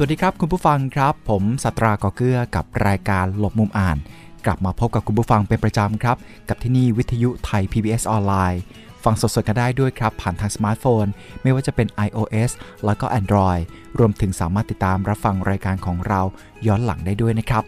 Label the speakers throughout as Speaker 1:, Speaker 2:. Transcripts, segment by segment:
Speaker 1: สวัสดีครับคุณผู้ฟังครับ ผมสัตรากอเกื้อกับรายการหลบมุมอ่าน กลับมาพบกับคุณผู้ฟังเป็นประจำครับ กับที่นี่วิทยุไทย PBS ออนไลน์ฟังสดๆกันได้ด้วยครับ ผ่านทางสมาร์ทโฟน ไม่ว่าจะเป็น iOS แล้วก็ Android รวมถึงสามารถติดตามรับฟังรายการของเราย้อนหลังได้ด้วยนะครับ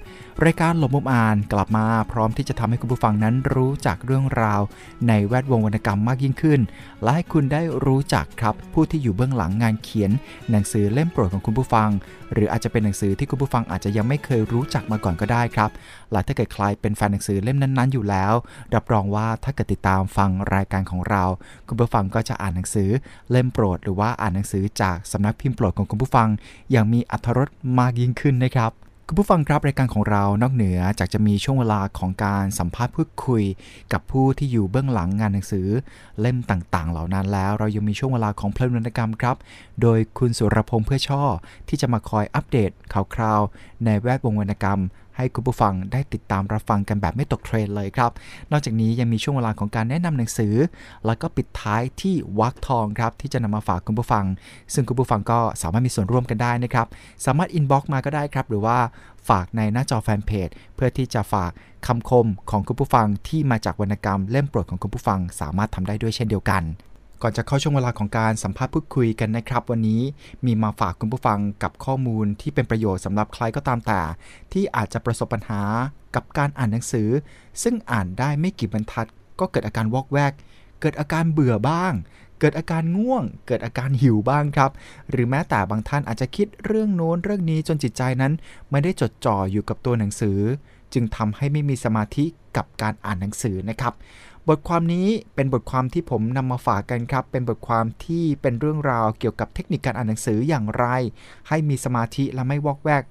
Speaker 1: รายการหลบมุมอ่านกลับมาพร้อมที่จะทำให้คุณผู้ฟังนั้นรู้จักเรื่องราว ในแวดวงวรรณกรรมมากยิ่งขึ้น และให้คุณได้รู้จักครับผู้ที่อยู่เบื้องหลังงานเขียน หนังสือเล่มโปรดของคุณผู้ฟัง หรืออาจจะเป็นหนังสือที่คุณผู้ฟังอาจจะยังไม่เคยรู้จักมาก่อนก็ได้ครับและถ้าเกิดใครเป็นแฟนหนังสือเล่มนั้น ๆ อยู่แล้ว รับรองว่าถ้าเกิดติดตามฟังรายการของเรา คุณผู้ฟังก็จะอ่านหนังสือเล่มโปรด หรือว่าอ่านหนังสือจากสำนักพิมพ์โปรดของคุณผู้ฟัง อย่างมีอรรถรสมากยิ่งขึ้นนะครับ คุณผู้ฟังครับรายการของเรานอกเหนือจากจะมีช่วงเวลาของการสัมภาษณ์พูดคุย กับผู้ที่อยู่เบื้องหลังงานหนังสือเล่มต่างๆ เหล่านั้นแล้ว เรายังมีช่วงเวลาของเพลินวรรณกรรมครับ โดยคุณสุรพงษ์เพื่อช่อที่จะมาคอยอัปเดตข่าวคราวในแวดวงวรรณกรรม ให้คุณผู้ฟังได้ติดตามรับฟังกันแบบไม่ตกเทรนเลยครับ นอกจากนี้ยังมีช่วงเวลาของการแนะนำหนังสือ แล้วก็ปิดท้ายที่วรรคทองครับที่จะนำมาฝากคุณผู้ฟัง ซึ่งคุณผู้ฟังก็สามารถมีส่วนร่วมกันได้นะครับ สามารถ inbox มาก็ได้ครับ หรือว่าฝากในหน้าจอแฟนเพจเพื่อที่จะฝากคำคมของคุณผู้ฟังที่มาจากวรรณกรรมเล่มโปรดของคุณผู้ฟังสามารถทำได้ด้วยเช่นเดียวกัน ก่อนจะเข้าช่วงเวลาของการสัมภาษณ์พูดคุยกันนะครับ วันนี้มีมาฝากคุณผู้ฟังกับข้อมูลที่เป็นประโยชน์สำหรับใครก็ตามแต่ ที่อาจจะประสบปัญหากับการอ่านหนังสือ ซึ่งอ่านได้ไม่กี่บรรทัด ก็เกิดอาการวอกแวก เกิดอาการเบื่อบ้าง เกิดอาการง่วง เกิดอาการหิวบ้างครับ หรือแม้แต่บางท่านอาจจะคิดเรื่องโน้นเรื่องนี้จนจิตใจนั้น ไม่ได้จดจ่ออยู่กับตัวหนังสือ จึงทำให้ไม่มีสมาธิกับการอ่านหนังสือนะครับ บทความนี้เป็นบทความที่ผมนำมาฝากกันครับ เป็นบทความที่เป็นเรื่องราวเกี่ยวกับเทคนิคการอ่านหนังสืออย่างไร ให้มีสมาธิและไม่วอกแวก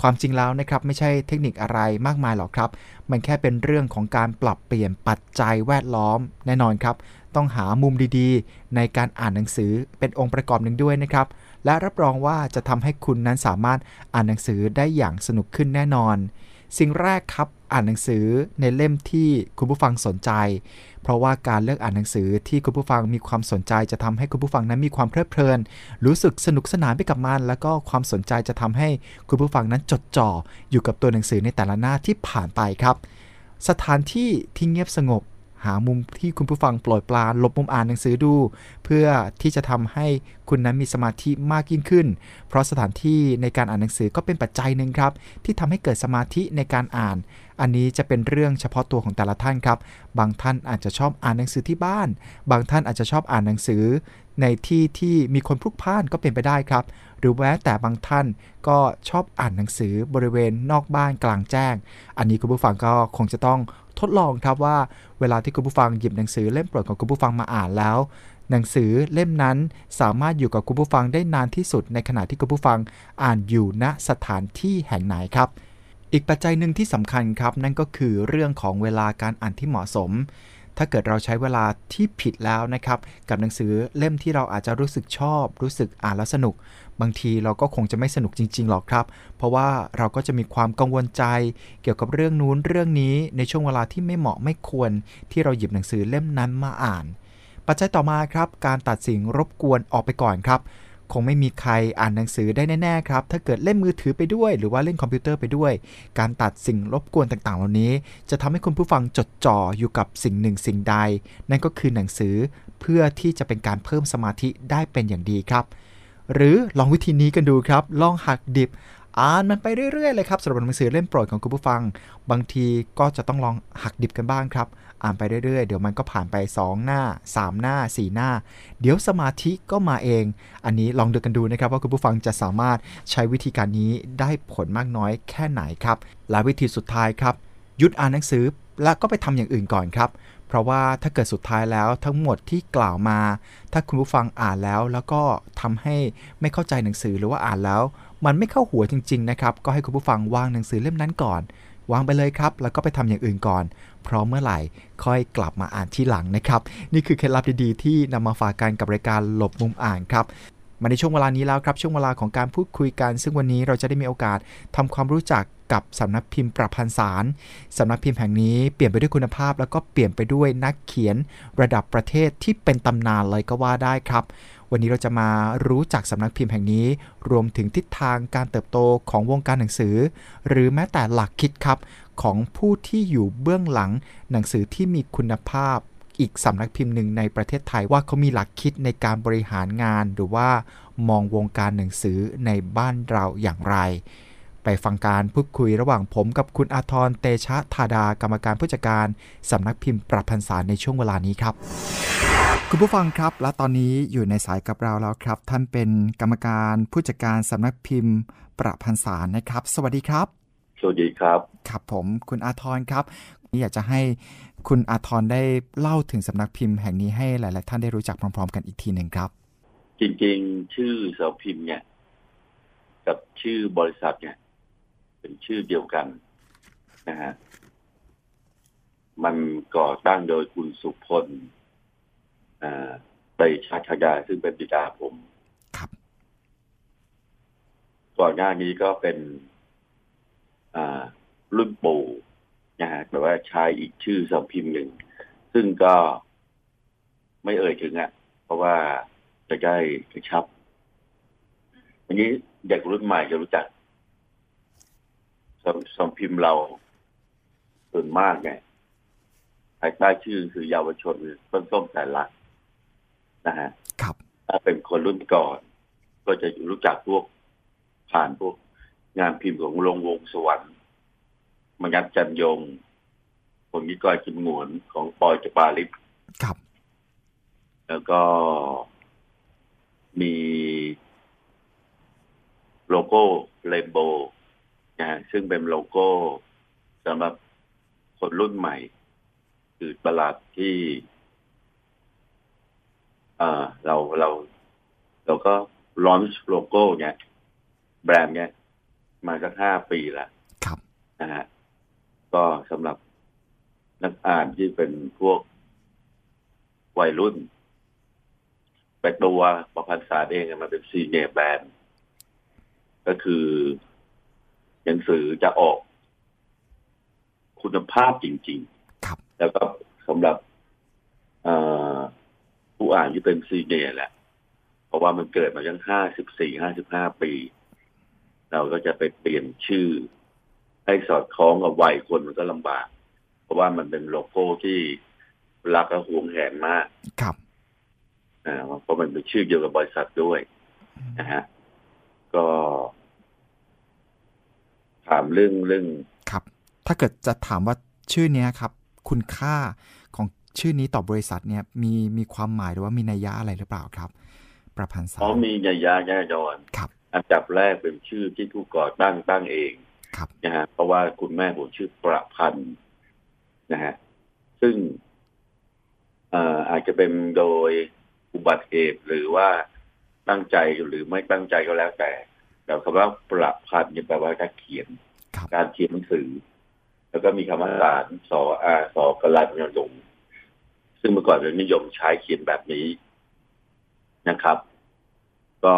Speaker 1: ความจริงแล้วนะครับไม่ใช่เทคนิคอะไรมากมายหรอกครับ มันแค่เป็นเรื่องของการปรับเปลี่ยนปัจจัยแวดล้อม แน่นอนครับ ต้องหามุมดีๆ ในการอ่านหนังสือเป็นองค์ประกอบหนึ่งด้วยนะครับ และรับรองว่าจะทำให้คุณนั้นสามารถอ่านหนังสือได้อย่างสนุกขึ้นแน่นอน สิ่งแรกครับ อ่านหนังสือในเล่มที่คุณผู้ฟังสนใจ เพราะว่าการเลือกอ่านหนังสือที่คุณผู้ฟังมีความสนใจ จะทำให้คุณผู้ฟังนั้นมีความเพลิดเพลิน รู้สึกสนุกสนานไปกับมัน แล้วก็ความสนใจจะทำให้คุณผู้ฟังนั้นจดจ่ออยู่กับตัวหนังสือในแต่ละหน้าที่ผ่านไปครับ สถานที่ที่เงียบสงบ หามุมที่คุณผู้ฟังปล่อยปลาลบมุมอ่านหนังสือดู เพื่อที่จะทำให้คุณนั้นมีสมาธิมากยิ่งขึ้น เพราะสถานที่ในการอ่านหนังสือก็เป็นปัจจัยหนึ่งครับ ที่ทำให้เกิดสมาธิในการอ่าน อันนี้จะเป็นเรื่องเฉพาะตัวของแต่ละท่านครับ บางท่านอาจจะชอบอ่านหนังสือที่บ้าน บางท่านอาจจะชอบอ่านหนังสือ ในที่ที่มีคนพลุกพล่านก็เป็นไปได้ครับ หรือแม้แต่บางท่านก็ชอบอ่านหนังสือบริเวณนอกบ้านกลางแจ้ง อันนี้คุณผู้ฟังก็คงจะต้องทดลองครับว่า เวลาที่คุณผู้ฟังหยิบหนังสือเล่มโปรดของคุณผู้ฟังมาอ่านแล้ว หนังสือเล่มนั้นสามารถอยู่กับคุณผู้ฟังได้นานที่สุด ในขณะที่คุณผู้ฟังอ่านอยู่ณสถานที่แห่งไหนครับ อีกปัจจัยหนึ่งที่สำคัญครับ นั่นก็คือเรื่องของเวลาการอ่านที่เหมาะสม ถ้าเกิดเราใช้เวลาที่ผิดแล้วนะครับ กับหนังสือเล่มที่เราอาจจะรู้สึกชอบ รู้สึกอ่านแล้วสนุก บางทีเราก็คงจะไม่สนุกจริง ๆ หรอกครับ เพราะว่าเราก็จะมีความกังวลใจ เกี่ยวกับเรื่องนู้นเรื่องนี้ในช่วงเวลาที่ไม่เหมาะไม่ควร ที่เราหยิบหนังสือเล่มนั้นมาอ่าน ปัจจัยต่อมาครับ การตัดสิ่งรบกวนออกไปก่อนครับ คงไม่มีใครอ่านหนังสือได้แน่ๆครับ ถ้าเกิดเล่นมือถือไปด้วย หรือว่าเล่นคอมพิวเตอร์ไปด้วย การตัดสิ่งรบกวนต่างๆ เหล่านี้ จะทำให้คุณผู้ฟังจดจ่ออยู่กับสิ่งหนึ่งสิ่งใด นั่นก็คือหนังสือเพื่อที่จะเป็นการเพิ่มสมาธิได้เป็นอย่างดีครับ หรือลองวิธีนี้กันดูครับ ลองหักดิบอ่านมันไปเรื่อยๆเลยครับสำหรับหนังสือเล่มโปรดของคุณผู้ฟัง บางทีก็จะต้องลองหักดิบกันบ้างครับ อ่านไปเรื่อยๆ เดี๋ยวมันก็ผ่านไป 2 หน้า 3 หน้า 4 หน้า เดี๋ยวสมาธิก็มาเอง อันนี้ลองดูกันดูนะครับ ว่าคุณผู้ฟังจะสามารถใช้วิธีการนี้ได้ผลมากน้อยแค่ไหนครับ และวิธีสุดท้ายครับ หยุดอ่านหนังสือแล้วก็ไปทำอย่างอื่นก่อนครับ เพราะว่าถ้าเกิดสุดท้ายแล้วทั้งหมดที่กล่าวมา ถ้าคุณผู้ฟังอ่านแล้วแล้วก็ทำให้ไม่เข้าใจหนังสือหรือว่าอ่านแล้ว มันไม่เข้าหัวจริง ๆ นะครับ ก็ให้คุณผู้ฟังวางหนังสือเล่มนั้นก่อน วางไปเลยครับ แล้วก็ไปทำอย่างอื่นก่อนเพราะเมื่อไหร่ค่อยกลับมาอ่านที่หลังนะครับ นี่คือเคล็ดลับดีๆ ที่นำมาฝากกันกับรายการหลบมุมอ่านครับมาในช่วงเวลานี้แล้วครับ ช่วงเวลาของการพูดคุยกัน ซึ่งวันนี้เราจะได้มีโอกาสทำความรู้จักกับสำนักพิมพ์ประพันธ์สารสำนักพิมพ์แห่งนี้เปลี่ยนไปด้วยคุณภาพ แล้วก็เปลี่ยนไปด้วยนักเขียนระดับประเทศที่เป็นตำนานเลยก็ว่าได้ครับ วันนี้เราจะมารู้จักสำนักพิมพ์แห่งนี้ รวมถึงทิศทางการเติบโตของวงการหนังสือ หรือแม้แต่หลักคิดครับ ของผู้ที่อยู่เบื้องหลังหนังสือที่มีคุณภาพอีกสำนักพิมพ์หนึ่งในประเทศไทยว่าเขามีหลักคิดในการบริหารงาน หรือว่ามองวงการหนังสือในบ้านเราอย่างไร ไปฟังการพูดคุยระหว่างผมกับคุณอาทรเตชะธาดากรรมการผู้จัดการสำนักพิมพ์ประพันธ์สารในช่วงเวลานี้ครับ คุณผู้ฟังครับ และตอนนี้อยู่ในสายกับเราแล้วครับ ท่านเป็นกรรมการผู้จัดการสำนักพิมพ์ประพันธ์สารนะครับ สวัสดีครับ
Speaker 2: สวัสดีครับ
Speaker 1: ครับผมคุณอาทรครับนี่อยากจะให้คุณอาทรได้เล่าถึงสำนักพิมพ์แห่งนี้ให้หลาย ๆ ท่านได้รู้จักพร้อม ๆ กันอีกทีหนึ่งครับ
Speaker 2: จริง ๆ ชื่อสำพิมพ์เนี่ย กับชื่อบริษัทเนี่ย เป็นชื่อเดียวกันนะฮะมันก่อตั้งโดยคุณสุพลอ่าไปชาชายาซึ่งเป็นบิดาผม
Speaker 1: ครับ
Speaker 2: ก่อนหน้านี้ก็เป็นอ่ารุ่นปู่นะฮะแต่ว่าใช้อีกชื่อสำพิมพ์หนึ่ง ซึ่งก็ไม่เอ่ยถึงอะ เพราะว่าจะได้กระชับอันนี้เด็กรุ่นใหม่จะรู้จัก สำสำพิมพ์เราส่วนมากเนี่ยภายใต้ชื่อคือเยาวชนต้นส้มแต่ละนะฮะ
Speaker 1: ครับ
Speaker 2: ถ้าเป็นคนรุ่นก่อน ก็จะรู้จักพวกผ่านพวกงานพิมพ์ของโรงวงสวรรค์มยัดจันยงคนมิกอยจิมหงวนของปอยจปาลิป
Speaker 1: ครับ
Speaker 2: แล้วก็มีโลโก้ rainbow นะฮะซึ่งเป็นโลโก้สำหรับคนรุ่นใหม่ คือตลาดที่เอ่อเราเรา เราก็ launch โลโก้เนี่ยแบรนด์เนี่ยมาสักห้าปีแล้ว
Speaker 1: ครับ
Speaker 2: นะฮะก็สำหรับนักอ่านที่เป็นพวกวัยรุ่นไปตัวประพันธ์สารเองอะมันเป็นซีเนียร์แบรนด์ก็คือ หนังสือจะออกคุณภาพจริง
Speaker 1: ครับ
Speaker 2: ๆแล้วก็สำหรับเอ่อผู้อ่านที่เป็นซีเนียร์แหละ เพราะว่ามันเกิดมาตั้งห้าสิบสี่ห้าสิบห้าปี เราก็จะไปเปลี่ยนชื่อ ให้สอดคล้องกับวัยคนมันก็ลำบาก เพราะว่ามันเป็นโลโก้ที่รักและหวงแหนมาก
Speaker 1: ครับ
Speaker 2: อ่าเพราะมันเป็นชื่อเดียวกับบริษัทด้วยนะฮะ ก็ ถามเรื่องเรื่อง
Speaker 1: ครับ ถ้าเกิดจะถามว่าชื่อเนี้ยครับ คุณค่าของชื่อนี้ต่อบริษัทเนี่ยมีมีความหมายหรือว่ามีนัยยะอะไรหรือเปล่าครับ ประพันธ์สา
Speaker 2: อ๋อ
Speaker 1: ร
Speaker 2: มีนัยยะแน่นอน
Speaker 1: ครับ
Speaker 2: อันดับแรกเป็นชื่อที่ผู้ก่อตั้งตั้งเอง
Speaker 1: ครับ
Speaker 2: นะฮะเพราะว่าคุณแม่ผมชื่อประพันธ์นะฮะซึ่งเอ่ออาจจะเป็นโดยอุบัติเหตุหรือว่าตั้งใจหรือไม่ตั้งใจก็แล้วแต่แต่คำว่าประพันธ์เนี่ยแปลว่าการเขียน
Speaker 1: ครับ
Speaker 2: การเขียนหนังสือ แล้วก็มีคำว่าสารสออาสอกลายเป็นยงซึ่งเมื่อก่อนเรานิยมใช้เขียนแบบนี้นะครับ ก็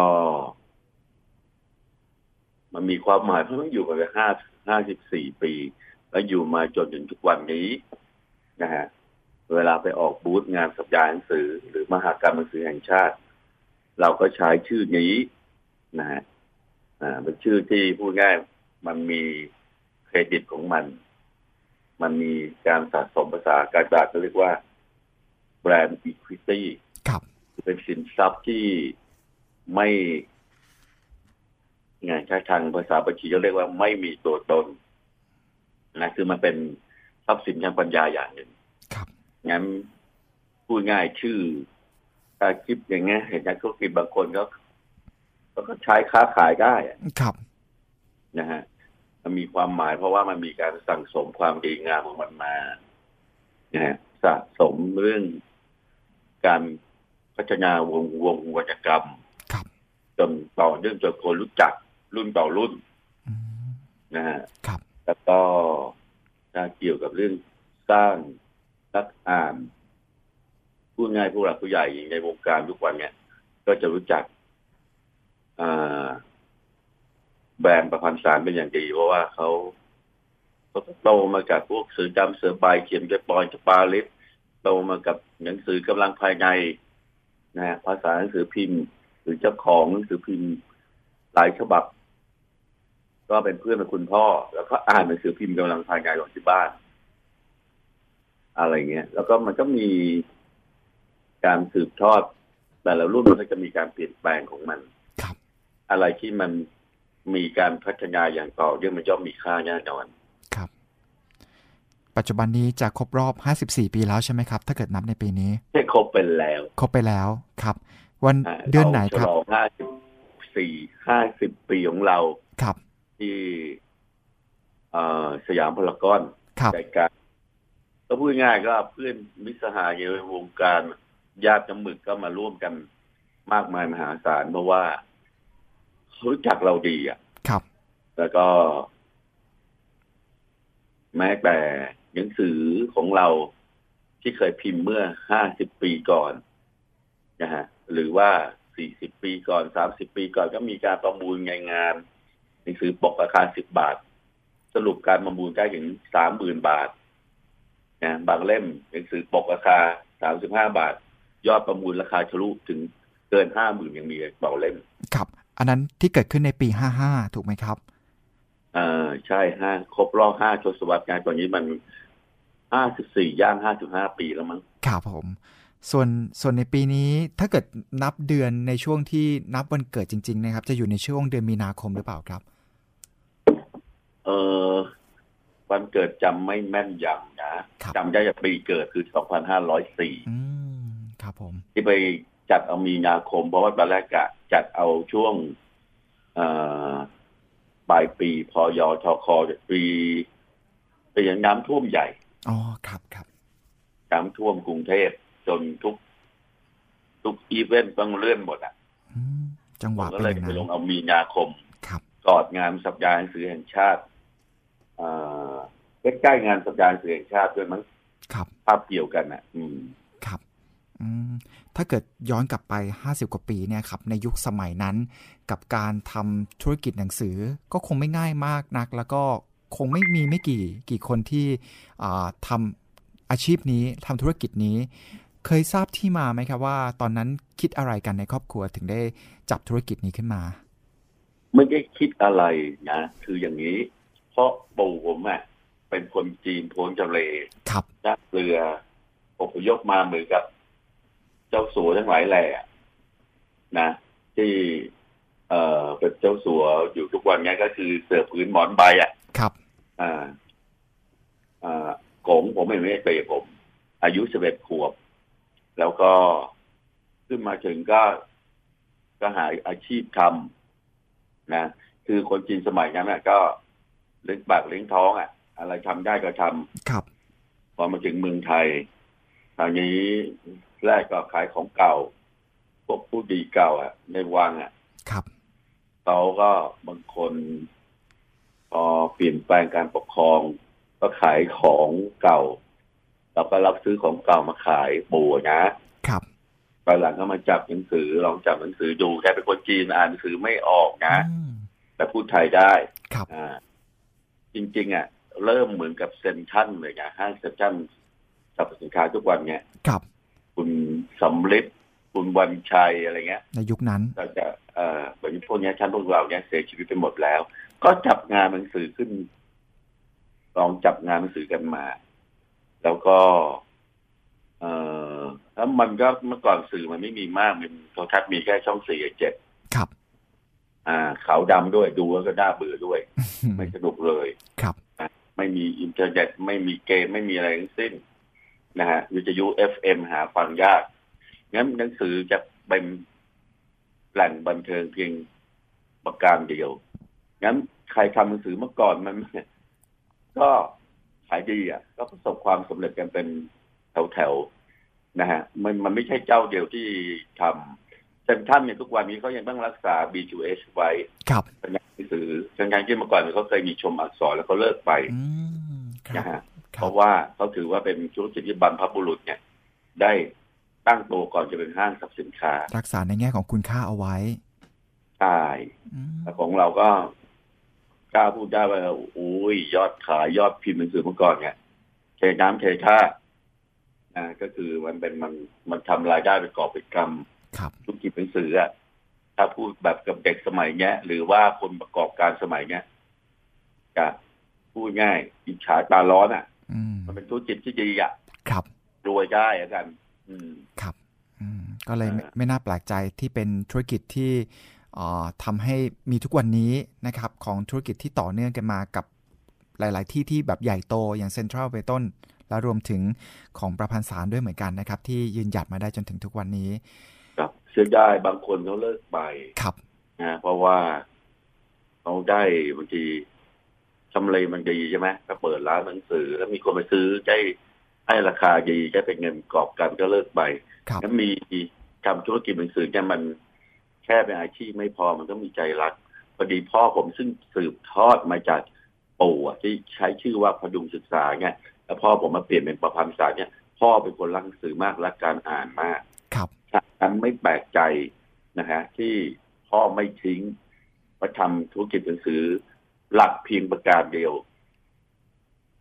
Speaker 2: มันมีความหมายเพราะมันอยู่มาเป็นห้าห้าสิบสี่ปี แล้วอยู่มาจนถึงทุกวันนี้นะฮะเวลาไปออกบูธงานสัปดาห์หนังสือ หรือมหากรรมหนังสือแห่งชาติ เราก็ใช้ชื่อนี้นะฮะอ่าเป็นชื่อที่พูดง่าย มันมีเครดิตของมัน มันมีการสะสมภาษาการตลาดเขาเรียกว่าแบรนด์ equity
Speaker 1: ครับ
Speaker 2: เป็นสินทรัพย์ที่ไม่ไงใช้ทางภาษาบัญชีเขาเรียกว่าไม่มีตัวตนนะคือมันเป็นทรัพย์สินทางปัญญาอย่างหนึ่ง
Speaker 1: ครับ
Speaker 2: งั้นพูดง่ายชื่อถ้าคิดอย่างเงี้ยเห็นนักธุรกิจบางคนก็ก็ใช้ค้าขายได้อะ
Speaker 1: ครับ
Speaker 2: นะฮะ มันมีความหมายเพราะว่ามันมีการสั่งสมความดีงามของมันมานะฮะสะสมเรื่องการพัฒนาวงวงวรรณกรรม
Speaker 1: ครับ
Speaker 2: จนต่อเนื่องจนคนรู้จักรุ่นต่อรุ่น
Speaker 1: อืม
Speaker 2: นะฮะ
Speaker 1: ครับ
Speaker 2: แล้วก็นะเกี่ยวกับเรื่องสร้างนักอ่านพูดง่ายผู้หลักผู้ใหญ่ในวงการทุกวันเนี่ยก็จะรู้จัก แบรนด์ประพันธ์สารเป็นอย่างดี เพราะว่าเขาเขาโตมากับพวกสือดำเสือใบเขียนไปปอยจะปาลิสโตมากับหนังสือกำลังภายในนะภาษาหนังสือพิมพ์ หรือเจ้าของหนังสือพิมพ์หลายฉบับ ก็เป็นเพื่อนกับคุณพ่อ แล้วก็อ่านหนังสือพิมพ์กำลังภายในของที่บ้าน อะไรเงี้ย แล้วก็มันก็มีการสืบทอด แต่ละรุ่นมันก็จะมีการเปลี่ยนแปลงของมัน
Speaker 1: ครับ
Speaker 2: อะไรที่มัน มีการพัฒนาอย่างต่อเนื่องมันย่อมมีค่าแน่นอน
Speaker 1: ครับ ปัจจุบันนี้จะครบรอบ 54 ปีแล้วใช่ไหมครับ ถ้าเกิดนับในปีนี้
Speaker 2: ใช่ครบเป็นแล้ว
Speaker 1: ครบไปแล้วครับ วันาเดือนไหนครับ
Speaker 2: เาฉลองห้าสิบสี่ห้าสิบปีของเรา
Speaker 1: ครับ
Speaker 2: ที่เอ่อสยามพารากอน
Speaker 1: ครับ
Speaker 2: ใจกลางก็พูดง่ายๆก็เพื่อนมิตรสหายในวงการญาติน้ำหมึกก็มาร่วมกันมากมายมหาศาลเพราะว่าเขา รู้จักเราดีอะ
Speaker 1: ครับ
Speaker 2: แล้วก็ แม้แต่หนังสือของเราที่เคยพิมพ์เมื่อห้าสิบปีก่อนนะฮะ หรือว่าสี่สิบปีก่อนสามสิบปีก่อนก็มีการประมูลงานงานหนังสือปกราคาสิบบาท สรุปการประมูลได้ถึงสามหมื่นบาทนะบางเล่มหนังสือปกราคาสามสิบห้าบาท ยอดประมูลราคาทะลุถึงเกินห้าหมื่นยังมีต่อเล่ม
Speaker 1: ครับ อันนั้นที่เกิดขึ้นในปี 55 ถูกไหมครับ
Speaker 2: อ่าใช่ห้าครบรอบห้าทศวรรษงานตอนนี้มันห้าสิบสี่ย่างห้าสิบห้าปีแล้วมั้ง
Speaker 1: ครับผม ส่วนส่วนในปีนี้ถ้าเกิดนับเดือนในช่วงที่นับวันเกิดจริง ๆ นะครับ จะอยู่ในช่วงเดือนมีนาคมหรือเปล่าครับ
Speaker 2: เออวันเกิดจำไม่แม่นยำนะครับจำได้จากปีเกิดคือสองพันห้าร้อยสี่
Speaker 1: อืมครับผม
Speaker 2: ที่ไป จัดเอามีนาคม เพราะว่าตอนแรกกะจัดเอาช่วงเอ่อปลายปีพอยทคปีปีอย่างน้ำท่วมใหญ่
Speaker 1: อ๋อครับครับ
Speaker 2: น้ำท่วมกรุงเทพจนทุก ทุกอีเวนต์ต้องเลื่อนหมดอะ
Speaker 1: อืมจังห
Speaker 2: ผ
Speaker 1: วะ
Speaker 2: มก็
Speaker 1: เป็น
Speaker 2: เลย
Speaker 1: อย่าง
Speaker 2: ไป
Speaker 1: นั้น
Speaker 2: ลงเอามีนาคม
Speaker 1: ครับ
Speaker 2: กอดงานสัปดาห์หนังสือแห่งชาติเอ่อใกล้ๆงานสัปดาห์หนังสือแห่งชาติด้วยมั้ง
Speaker 1: ครับ
Speaker 2: ภาพเกี่ยวกันอะ อืม
Speaker 1: ครับ อืม ถ้าเกิดย้อนกลับไป 50 กว่าปีเนี่ยครับในยุคสมัยนั้น กับการทำธุรกิจหนังสือก็คงไม่ง่ายมากนัก แล้วก็คงไม่มีไม่กี่กี่คนที่อ่าทำอาชีพนี้ทำธุรกิจนี้ เคยทราบที่มาไหมครับว่า ตอนนั้นคิดอะไรกันในครอบครัวถึงได้จับธุรกิจนี้ขึ้นมา
Speaker 2: ไม่ได้คิดอะไรนะคืออย่างนี้ เพราะปู่ผมอะเป็นคนจีนพ้นทะเล
Speaker 1: ครับ
Speaker 2: นักเรืออพยพมาเหมือนกับ เจ้าสัวทั้งหลายแหล่นะ ที่ เอ่อเป็นเจ้าสัวอยู่ทุกวันเนี้ยก็คือเสือผืนหมอนใบอะ
Speaker 1: ครับ
Speaker 2: อ่า อ่ากงผมไม่ไม่เปย์ผม อายุสิบเอ็ดขวบ แล้วก็ขึ้นมาถึงก็ก็หาอาชีพทำนะคือคนจีนสมัยนั้นน่ะก็เลี้ยงปากเลี้ยงท้องอะ อะไรทำได้ก็ทำ
Speaker 1: ครับ
Speaker 2: พอมาถึงเมืองไทยทางนี้ แรกก็ขายของเก่าพวกผู้ดีเก่าอะ ในวังอะ
Speaker 1: ครับ
Speaker 2: เขาก็บางคนพอเปลี่ยนแปลงการปกครอง ก็ขายของเก่า แล้วก็รับซื้อของเก่ามาขายปู่นะครับตอนหลังก็มาจับหนังสือลองจับหนังสือดูแค่เป็นคนจีนอ่านหนังสือไม่ออกนะ
Speaker 1: อืม
Speaker 2: แต่พูดไทยได้
Speaker 1: ครับ
Speaker 2: อ่าจริง ๆ อะ เริ่มเหมือนกับเซ็นทรัลเลยนะห้างเซ็นทรัลสรรพสินค้าทุกวันเนี่ย
Speaker 1: ครับ
Speaker 2: คุณสำลิดคุณวันชัยอะไรเงี้ย
Speaker 1: ในยุคนั้น
Speaker 2: ก็จะเอ่อแบบนี้พวกเนี้ยชั้นพวกเราเนี่ยเสียชีวิตไปหมดแล้ว ก็จับงานหนังสือขึ้น ลองจับงานหนังสือกันมา แล้วก็ เอ่อแล้วมันก็เมื่อก่อนสื่อมันไม่มีมากมันโทรทัศน์มีแค่ช่องสี่กับเจ็ด
Speaker 1: ครับ
Speaker 2: อ่าขาวดำด้วยดูแล้วก็น่าเบื่อด้วย ไม่สนุกเลย
Speaker 1: ครับ
Speaker 2: ไม่มีอินเทอร์เน็ตไม่มีเกมไม่มีอะไรทั้งสิ้น นะฮะวิทยุ FM หาฟังยากงั้นหนังสือจะเป็นแหล่งบันเทิงเพียงประการเดียวงั้นใครทำหนังสือเมื่อก่อนมัน ก็ขายดีอะ ก็ประสบความสำเร็จกันเป็นแถวๆนะฮะมันมันไม่ใช่เจ้าเดียวที่ทำเซนทรันเนี่ยทุกวันนี้เขายังต้องรักษา B2H ไว้
Speaker 1: ครับ
Speaker 2: เป็นหนังสือทั้งๆที่เมื่อก่อนเขาเคยมีชมอักษรแล้วเขาเลิกไป
Speaker 1: อืม
Speaker 2: นะฮะ เพราะว่าเขาถือว่าเป็นธุรกิจที่บรรพบุรุษเนี่ย ได้ตั้งตัวก่อนจะเป็นห้างสรรพสินค้า
Speaker 1: รักษาในแง่ของคุณค่าเอาไว้
Speaker 2: ใช่แต่ของเราก็กล้าพูดได้ว่าอุ้ยยอดขายยอดพิมพ์หนังสือเมื่อก่อนเนี่ยเทน้ำเทท่านะก็คือมันเป็นมันมันทำรายได้เป็นกอบเป็นกำ
Speaker 1: ครับ
Speaker 2: ธุรกิจหนังสืออะถ้าพูดแบบกับเด็กสมัยเนี้ย หรือว่าคนประกอบการสมัยเนี้ยจะพูดง่ายอิจฉาตาร้อนอะ มันเป็นธุรกิจที่ดีอะ
Speaker 1: ครับ
Speaker 2: รวยได้อะกันอืม
Speaker 1: ครับอืมก็เลยไม่ไม่น่าแปลกใจที่เป็นธุรกิจที่ทำให้มีทุกวันนี้นะครับ ของธุรกิจที่ต่อเนื่องกันมากับหลาย ๆ ที่ที่แบบใหญ่โตอย่างเซ็นทรัลเปต้น และรวมถึงของประพันธ์สารด้วยเหมือนกันนะครับ ที่ยืนหยัดมาได้จนถึงทุกวันนี้
Speaker 2: ครับเสียได้บางคนเขาเลิกไป
Speaker 1: ครับ
Speaker 2: นะเพราะว่าเขาได้บางที ทำเลมันดีใช่ไหมก็เปิดร้านหนังสือ แล้วมีคนมาซื้อได้ให้ราคาดีได้เป็นเงินกอบกันก็เลิกไป
Speaker 1: แล้
Speaker 2: วมีทำธุรกิจหนังสือเนี่ยมันแค่เป็นอาชีพไม่พอมันต้องมีใจรักพอดีพ่อผมซึ่งสืบทอดมาจากปู่ที่ใช้ชื่อว่าพดุงศึกษาเนี่ยแล้วพ่อผมมาเปลี่ยนเป็นประพันธ์ศาสตร์เนี่ยพ่อเป็นคนรักหนังสือมากรักการอ่านมาก
Speaker 1: ครับ
Speaker 2: ฉันไม่แปลกใจนะฮะที่พ่อไม่ทิ้งมาทำธุรกิจหนังสือ หลักเพียงประการเดียว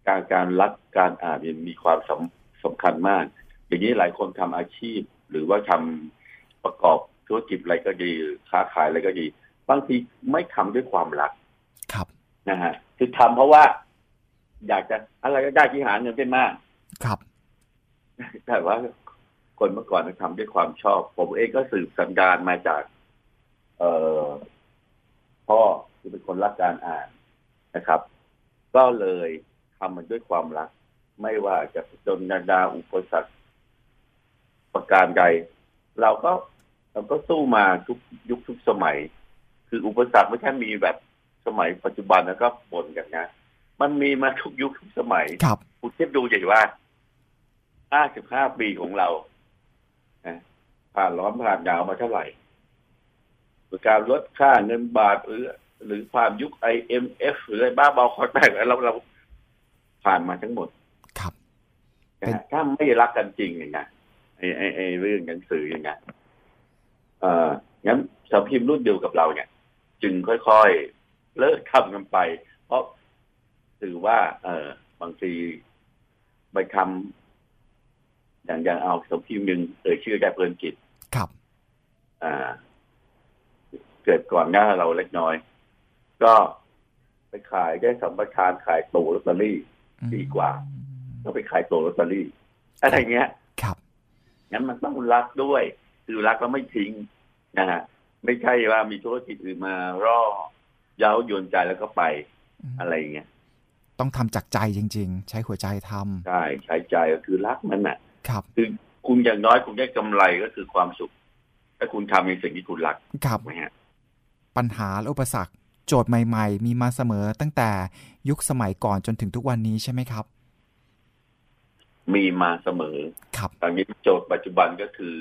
Speaker 2: การการรักการอ่านมีความสำสำคัญมาก อย่างนี้หลายคนทำอาชีพ หรือว่าทำประกอบธุรกิจอะไรก็ดีค้าขายอะไรก็ดี บางทีไม่ทำด้วยความรัก
Speaker 1: ครับ
Speaker 2: นะฮะคือทำเพราะว่า อยากจะอะไรก็ได้ที่หาเงินได้มาก
Speaker 1: ครับ
Speaker 2: แต่ว่าคนเมื่อก่อนทำด้วยความชอบ ผมเองก็สืบสันดานมาจาก เอ่อพ่อที่เป็นคนรักการอ่าน นะครับ ก็เลยทำมันด้วยความรัก ไม่ว่าจะจนนาดาอุปสรรคประการใด เราก็เราก็สู้มาทุกยุคทุกสมัย คืออุปสรรคไม่ใช่มีแบบสมัยปัจจุบันแล้วก็บ่นกันนะ มันมีมาทุกยุคทุกสมัย
Speaker 1: ครับ
Speaker 2: คุณเทียบดูใหญ่ว่าห้าสิบห้าปีของเราผ่านร้อนผ่านหนาวมาเท่าไหร่การลดค่าเงินบาทหรือ หรือผ่านยุค IMF หรืออะไรบ้าบอคอแตกเราเราผ่านมาทั้งหมด
Speaker 1: ครับ
Speaker 2: ถ้าไม่รักกันจริงอย่างเงี้ยไอไอไอเรื่องหนังสืออย่างเงี้ยเอ่องั้นสำนักพิมพ์รุ่นเดียวกับเราเนี่ย จึงค่อยๆเลิกทำกันไป เพราะถือว่า เออบางทีไปทำอย่างอย่างเอาสำพิมพ์หนึ่งเอ่ยชื่อได้เพลินกิจ
Speaker 1: ครับ
Speaker 2: อ่า เกิดก่อนหน้าเราเล็กน้อย ก็ไปขายได้สัมปทานขายตัวลอตเตอรี่ดีกว่าก็ไปขายตัวลอตเตอรี่อะไรเงี้ย
Speaker 1: ครับ
Speaker 2: งั้นมันต้องรักด้วย คือรักแล้วไม่ทิ้งนะฮะไม่ใช่ว่ามีธุรกิจอื่นมาร่อเย้ายวนใจแล้วก็ไปอะไรเงี้ย
Speaker 1: ต้องทำจากใจจริง ๆ ใช้หัวใจทำ
Speaker 2: ใช่ใช้ใจก็คือรักมันอะ
Speaker 1: ครับ
Speaker 2: คือคุณอย่างน้อยคุณได้กำไรก็คือความสุข ถ้าคุณทำในสิ่งที่คุณรัก
Speaker 1: ครับ
Speaker 2: ไหมฮะ
Speaker 1: ปัญหาอุปสรรค โจทย์ใหม่ ๆ มีมาเสมอตั้งแต่ยุคสมัยก่อนจนถึงทุกวันนี้ใช่ไหมครับ
Speaker 2: มีมาเสมอ
Speaker 1: ครับ
Speaker 2: ตอนนี้โจทย์ปัจจุบันก็คือ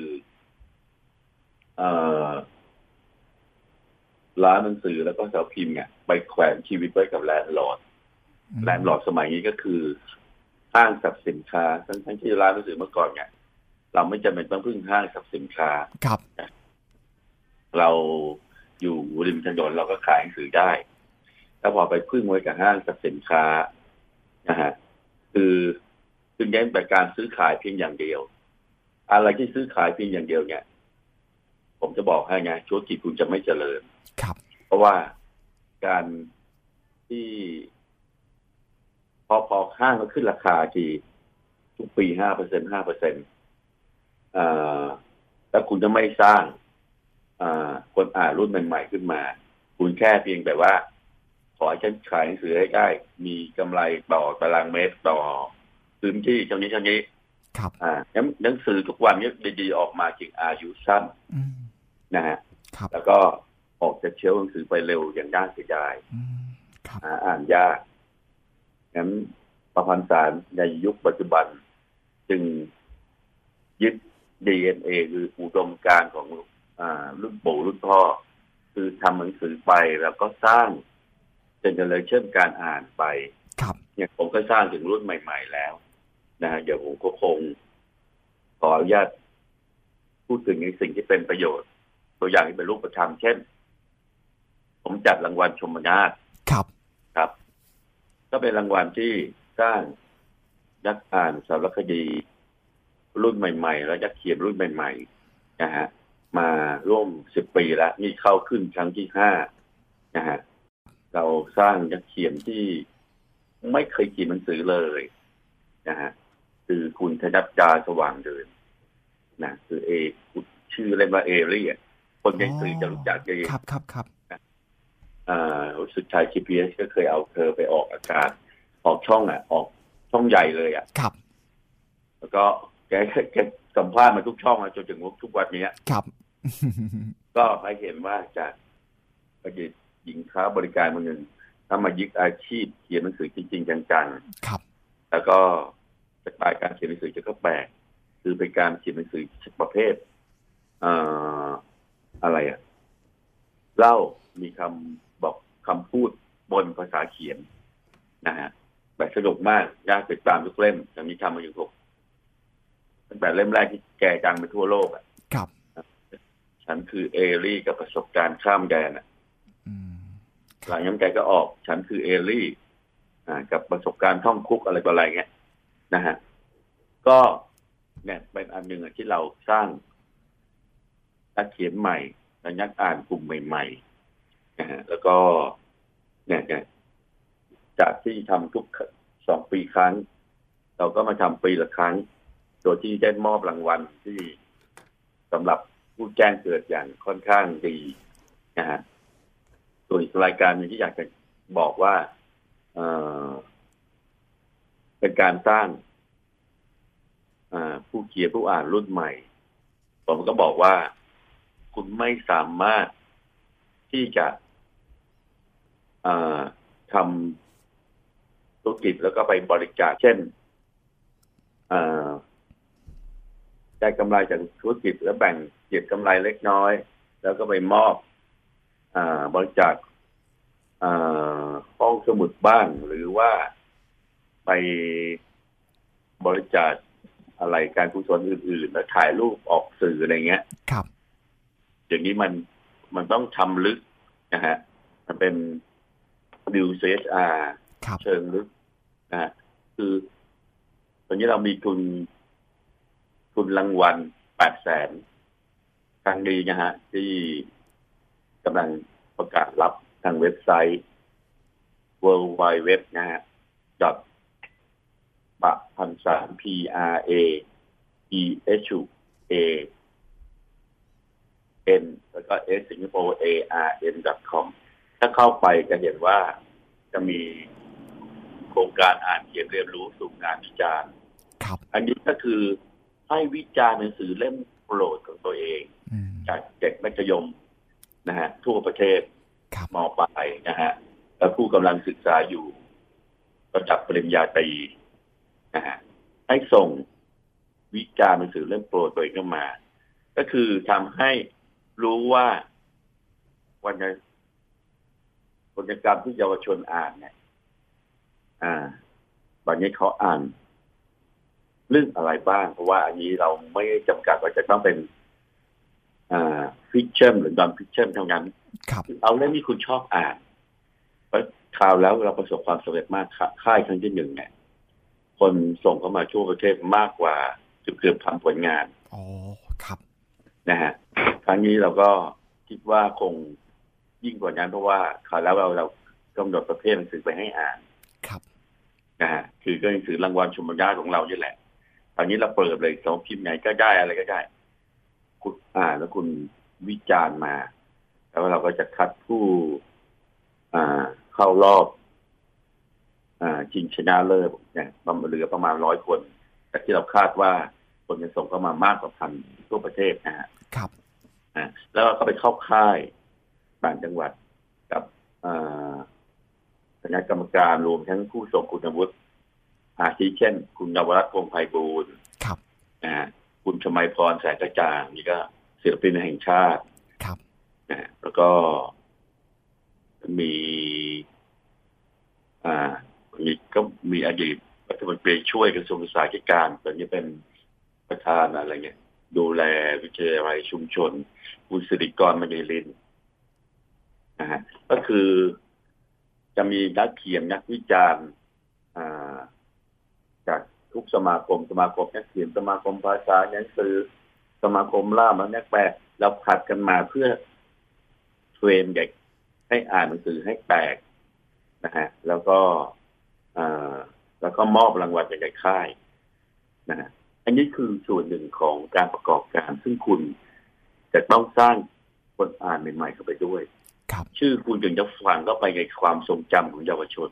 Speaker 2: ร้านหนังสือแล้วก็สำนักพิมพ์เนี่ยไปแขวนชีวิตไว้กับ landlord landlord สมัยนี้ก็คือห้างสรรพสินค้าทั้งทั้งที่ร้านหนังสือเมื่อก่อนเนี่ยเราไม่จำเป็นต้องพึ่งห้างสรรพสินค้า
Speaker 1: ครับ
Speaker 2: เรา อยู่ริมถนนเราก็ขายหนังสือได้ถ้าพอไปพึ่งไว้กับห้างสรรพสินค้านะฮะคือคือเน้นแต่การซื้อขายเพียงอย่างเดียว อะไรที่ซื้อขายเพียงอย่างเดียวเนี่ย ผมจะบอกให้ไงธุรกิจคุณจะไม่เจริญ
Speaker 1: ครับ
Speaker 2: เพราะว่าการที่พอพอห้างก็ขึ้นราคาทีทุกปีห้าเปอร์เซ็นห้าเปอร์เซ็นต์แล้วคุณจะไม่สร้าง คนอ่านรุ่นใหม่ๆขึ้นมา คุณแค่เพียงแต่ว่า ขอฉันขายหนังสือให้ได้ มีกำไรต่อตารางเมตรต่อพื้นที่เท่านี้เท่านี้
Speaker 1: ครับ
Speaker 2: อ่าหนังสือทุกวันนี้ดีๆออกมาจริงอายุสั้นนะฮะแล้วก็ออกจากเชลหนังสือไปเร็วอย่างย่าเสียดายอ่านยากงั้นประพันธ์สารในยุคปัจจุบัน จึงยึด DNA คืออุดมการของอ รุ่นปู่รุ่นพ่อ คือทำหนังสือไปแล้วก็สร้างเจเนเรชันการอ่านไป
Speaker 1: ครับ
Speaker 2: ทีเนี่ยผมก็สร้างถึงรุ่นใหม่ ๆ แล้วนะฮะเดี๋ยวผมก็คงขออนุญาตพูดถึงในสิ่งที่เป็นประโยชน์ ตัวอย่างที่เป็นรูปธรรมเช่น ผมจัดรางวัลชมนาท
Speaker 1: ครับ
Speaker 2: ครับ ก็เป็นรางวัลที่สร้างนักอ่านสารคดี รุ่นใหม่ ๆ แล้วนักเขียนรุ่นใหม่ ๆ นะฮะ มาร่วมสิบปีแล้วนี่เข้าขึ้นครั้งที่ห้านะฮะเราสร้างนักเขียนที่ไม่เคยเขียนหนังสือเลยนะฮะคือคุณธนัดดาสว่างเดินนะคือเอชื่อเล่นว่าเอเรียคนในสื่อจะรู้จักเอง
Speaker 1: ครับครับครับ
Speaker 2: อ่ารู้สึกชาย GPS ก็เคยเอาเธอไปออกอากาศ ออกช่องอะ ออกช่องใหญ่เลยอะ
Speaker 1: ครับ
Speaker 2: แล้วก็ แกแกสัมภาษณ์มาทุกช่องอะจนถึงทุกวันเนี้ย
Speaker 1: ครับ
Speaker 2: ก็ให้เห็นว่าจากประดิษฐ์หญิงค้าบริการคนหนึ่งถ้ามายึดอาชีพเขียนหนังสือจริง ๆ จัง
Speaker 1: ครับ
Speaker 2: ๆแล้วก็สไตล์การเขียนหนังสือจะก็แปลก คือเป็นการเขียนหนังสือประเภทเอ่ออะไรอะเล่ามีคำบอกคำพูดบนภาษาเขียนนะฮะแบบสนุกมากยากติดตามทุกเล่มแต่มีทำมาอยู่หก ตั้งแต่เล่มแรกที่แกดังไปทั่วโลกอะ
Speaker 1: ครับ
Speaker 2: ฉันคือเอรี่กับประสบการณ์ข้ามแดนอะ
Speaker 1: อืม
Speaker 2: หลังนั้นแกก็ออก ฉันคือเอรี่อ่ากับประสบการณ์ท่องคุกอะไรต่ออะไรเงี้ยนะฮะก็เนี่ยเป็นอันหนึ่งอะที่เราสร้างนักเขียนใหม่และนักอ่านกลุ่มใหม่ๆนะฮะแล้วก็เนี่ยเนี่ยจากที่ทำทุกสองปีครั้ง เราก็มาทำปีละครั้ง โดยที่ได้มอบรางวัลที่สำหรับผู้แจ้งเกิดอย่างค่อนข้างดีนะฮะส่วนอีกรายการหนึงที่อยากจะบอกว่าเออเป็นการสร้างผู้เขียนผู้อ่านรุ่นใหม่ ผมก็บอกว่าคุณไม่สามารถที่จะทำธุรกิจแล้วก็ไปบริจาคเช่นอ ได้กำไรจากธุรกิจแล้วแบ่งเก็บกำไรเล็กน้อย แล้วก็ไปมอบอ่าบริจาคอ่าห้องสมุดบ้างหรือว่าไปบริจาคอะไรการกุศลอื่นๆแล้วถ่ายรูปออกสื่ออะไรเงี้ย
Speaker 1: ครับ
Speaker 2: อย่างนี้มันมันต้องทำลึกนะฮะ มันเป็นดิวเซสอา
Speaker 1: ครับ
Speaker 2: เชิงลึกนะฮะคือ ตอนนี้เรามีทุน ทุนรางวัลแปดแสนครั้งดีนะฮะ ที่กำลังประกาศรับทางเว็บไซต์ w w w นะฮะ dot ปะพันสาม p r a e h a n แล้วก็ s สิงคโปร์ a r n com ถ้าเข้าไปจะเห็นว่าจะมีโครงการอ่านเขียนเรียนรู้สู่งานวิจารณ์
Speaker 1: ครับ
Speaker 2: อันนี้ก็คือ ให้วิจารณ์หนังสือเล่มโปรดของตัวเอง
Speaker 1: อืม
Speaker 2: จากเด็กมัธยมนะฮะทั่วประเทศ
Speaker 1: ครับ
Speaker 2: มปลายนะฮะแล้วผู้กำลังศึกษาอยู่ระดับปริญญาตรีนะฮะให้ส่งวิจารณ์หนังสือเล่มโปรดตัวเองเข้ามา ก็คือทำให้รู้ว่าวันนี้วรรณกรรมที่เยาวชนอ่านเนี่ย อ่า วันนี้เขาอ่าน เรื่องอะไรบ้าง เพราะว่าอันนี้เราไม่ได้จำกัดว่าจะต้องเป็นอ่า fiction หรือ non-fiction เท่านั้น
Speaker 1: ครับ
Speaker 2: เอาเรื่องที่คุณชอบอ่านเพราะคราวแล้วเราประสบความสำเร็จมากค่ะค่ายครั้งที่หนึ่งเนี่ยคนส่งเข้ามาทั่วประเทศมากกว่าเกือบเกือบพันผลงาน
Speaker 1: อ๋อครับ
Speaker 2: นะฮะครั้งนี้เราก็คิดว่าคงยิ่งกว่านั้นเพราะว่าคราวแล้วเราเรากำหนดประเภทหนังสือไปให้อ่าน
Speaker 1: ครับ
Speaker 2: นะฮะคือก็หนังสือรางวัลชมรมญาติของเรานี่แหละ ตอนนี้เราเปิดเลยสองพิมพ์ไหนก็ได้อะไรก็ได้ คุณอ่านแล้วคุณวิจารณ์มา แล้วเราก็จะคัดผู้อ่าเข้ารอบ อ่าชิงชนะเลิศเนี่ยประมาณเหลือประมาณร้อยคน แต่ที่เราคาดว่าคนจะส่งเข้ามามากกว่าพันทั่วประเทศนะฮะ
Speaker 1: ครับ
Speaker 2: อ่าแล้วเราก็ไปเข้าค่ายต่างจังหวัดกับอ่าคณะกรรมการรวมทั้งผู้ทรงคุณวุฒิ อาทิเช่น คุณนวรัตน์พงษ์ไพบูลย์
Speaker 1: ครับ
Speaker 2: นะฮะคุณชมัยพรแสงกระจ่างนี่ก็ศิลปินแห่งชาติ
Speaker 1: ครับ
Speaker 2: นะฮะแล้วก็มี อ่าคุณมีก็มีอดีตรัฐมนตรีช่วยกระทรวงศึกษาธิการตอนนี้เป็นประธานอะไรเงี้ยดูแลวิทยาลัยชุมชน คุณสิริกรมณีลินนะฮะก็คือจะมีนักเขียนนักวิจารณ์จาก ทุกสมาคมสมาคมนักเขียนสมาคมภาษาหนังสือ สมาคมล่ามนักแปลเราผัดกันมาเพื่อเทรนเด็กให้อ่านหนังสือให้แตกนะฮะแล้วก็แล้วก็มอบรางวัลใหญ่ค่ายนะฮะอันนี้คือส่วนหนึ่งของการประกอบการ ซึ่งคุณจะต้องสร้างคนอ่านใหม่ๆเข้าไปด้วย
Speaker 1: ครับ
Speaker 2: ชื่อคุณถึงจะฝังเข้าไปในความทรงจำของเยาวชน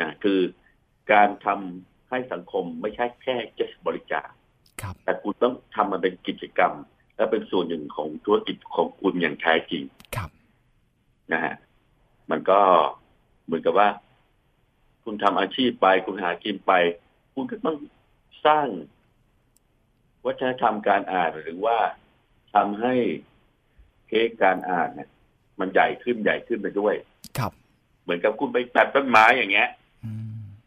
Speaker 2: นะคือ การทำให้สังคมไม่ใช่แค่จะบริจาคแต่คุณต้องทำมันเป็นกิจกรรม และเป็นส่วนหนึ่งของธุรกิจของคุณอย่างแท้จริง
Speaker 1: ครับ
Speaker 2: นะฮะมันก็เหมือนกับว่า คุณทำอาชีพไป คุณหากินไป คุณก็ต้องสร้าง วัฒนธรรมการอ่านหรือว่าทำให้เค้กการอ่านเนี่ยมันใหญ่ขึ้นใหญ่ขึ้นไปด้วย
Speaker 1: ครับ
Speaker 2: เหมือนกับคุณไปตัดต้นไม้อย่างเงี้ยใ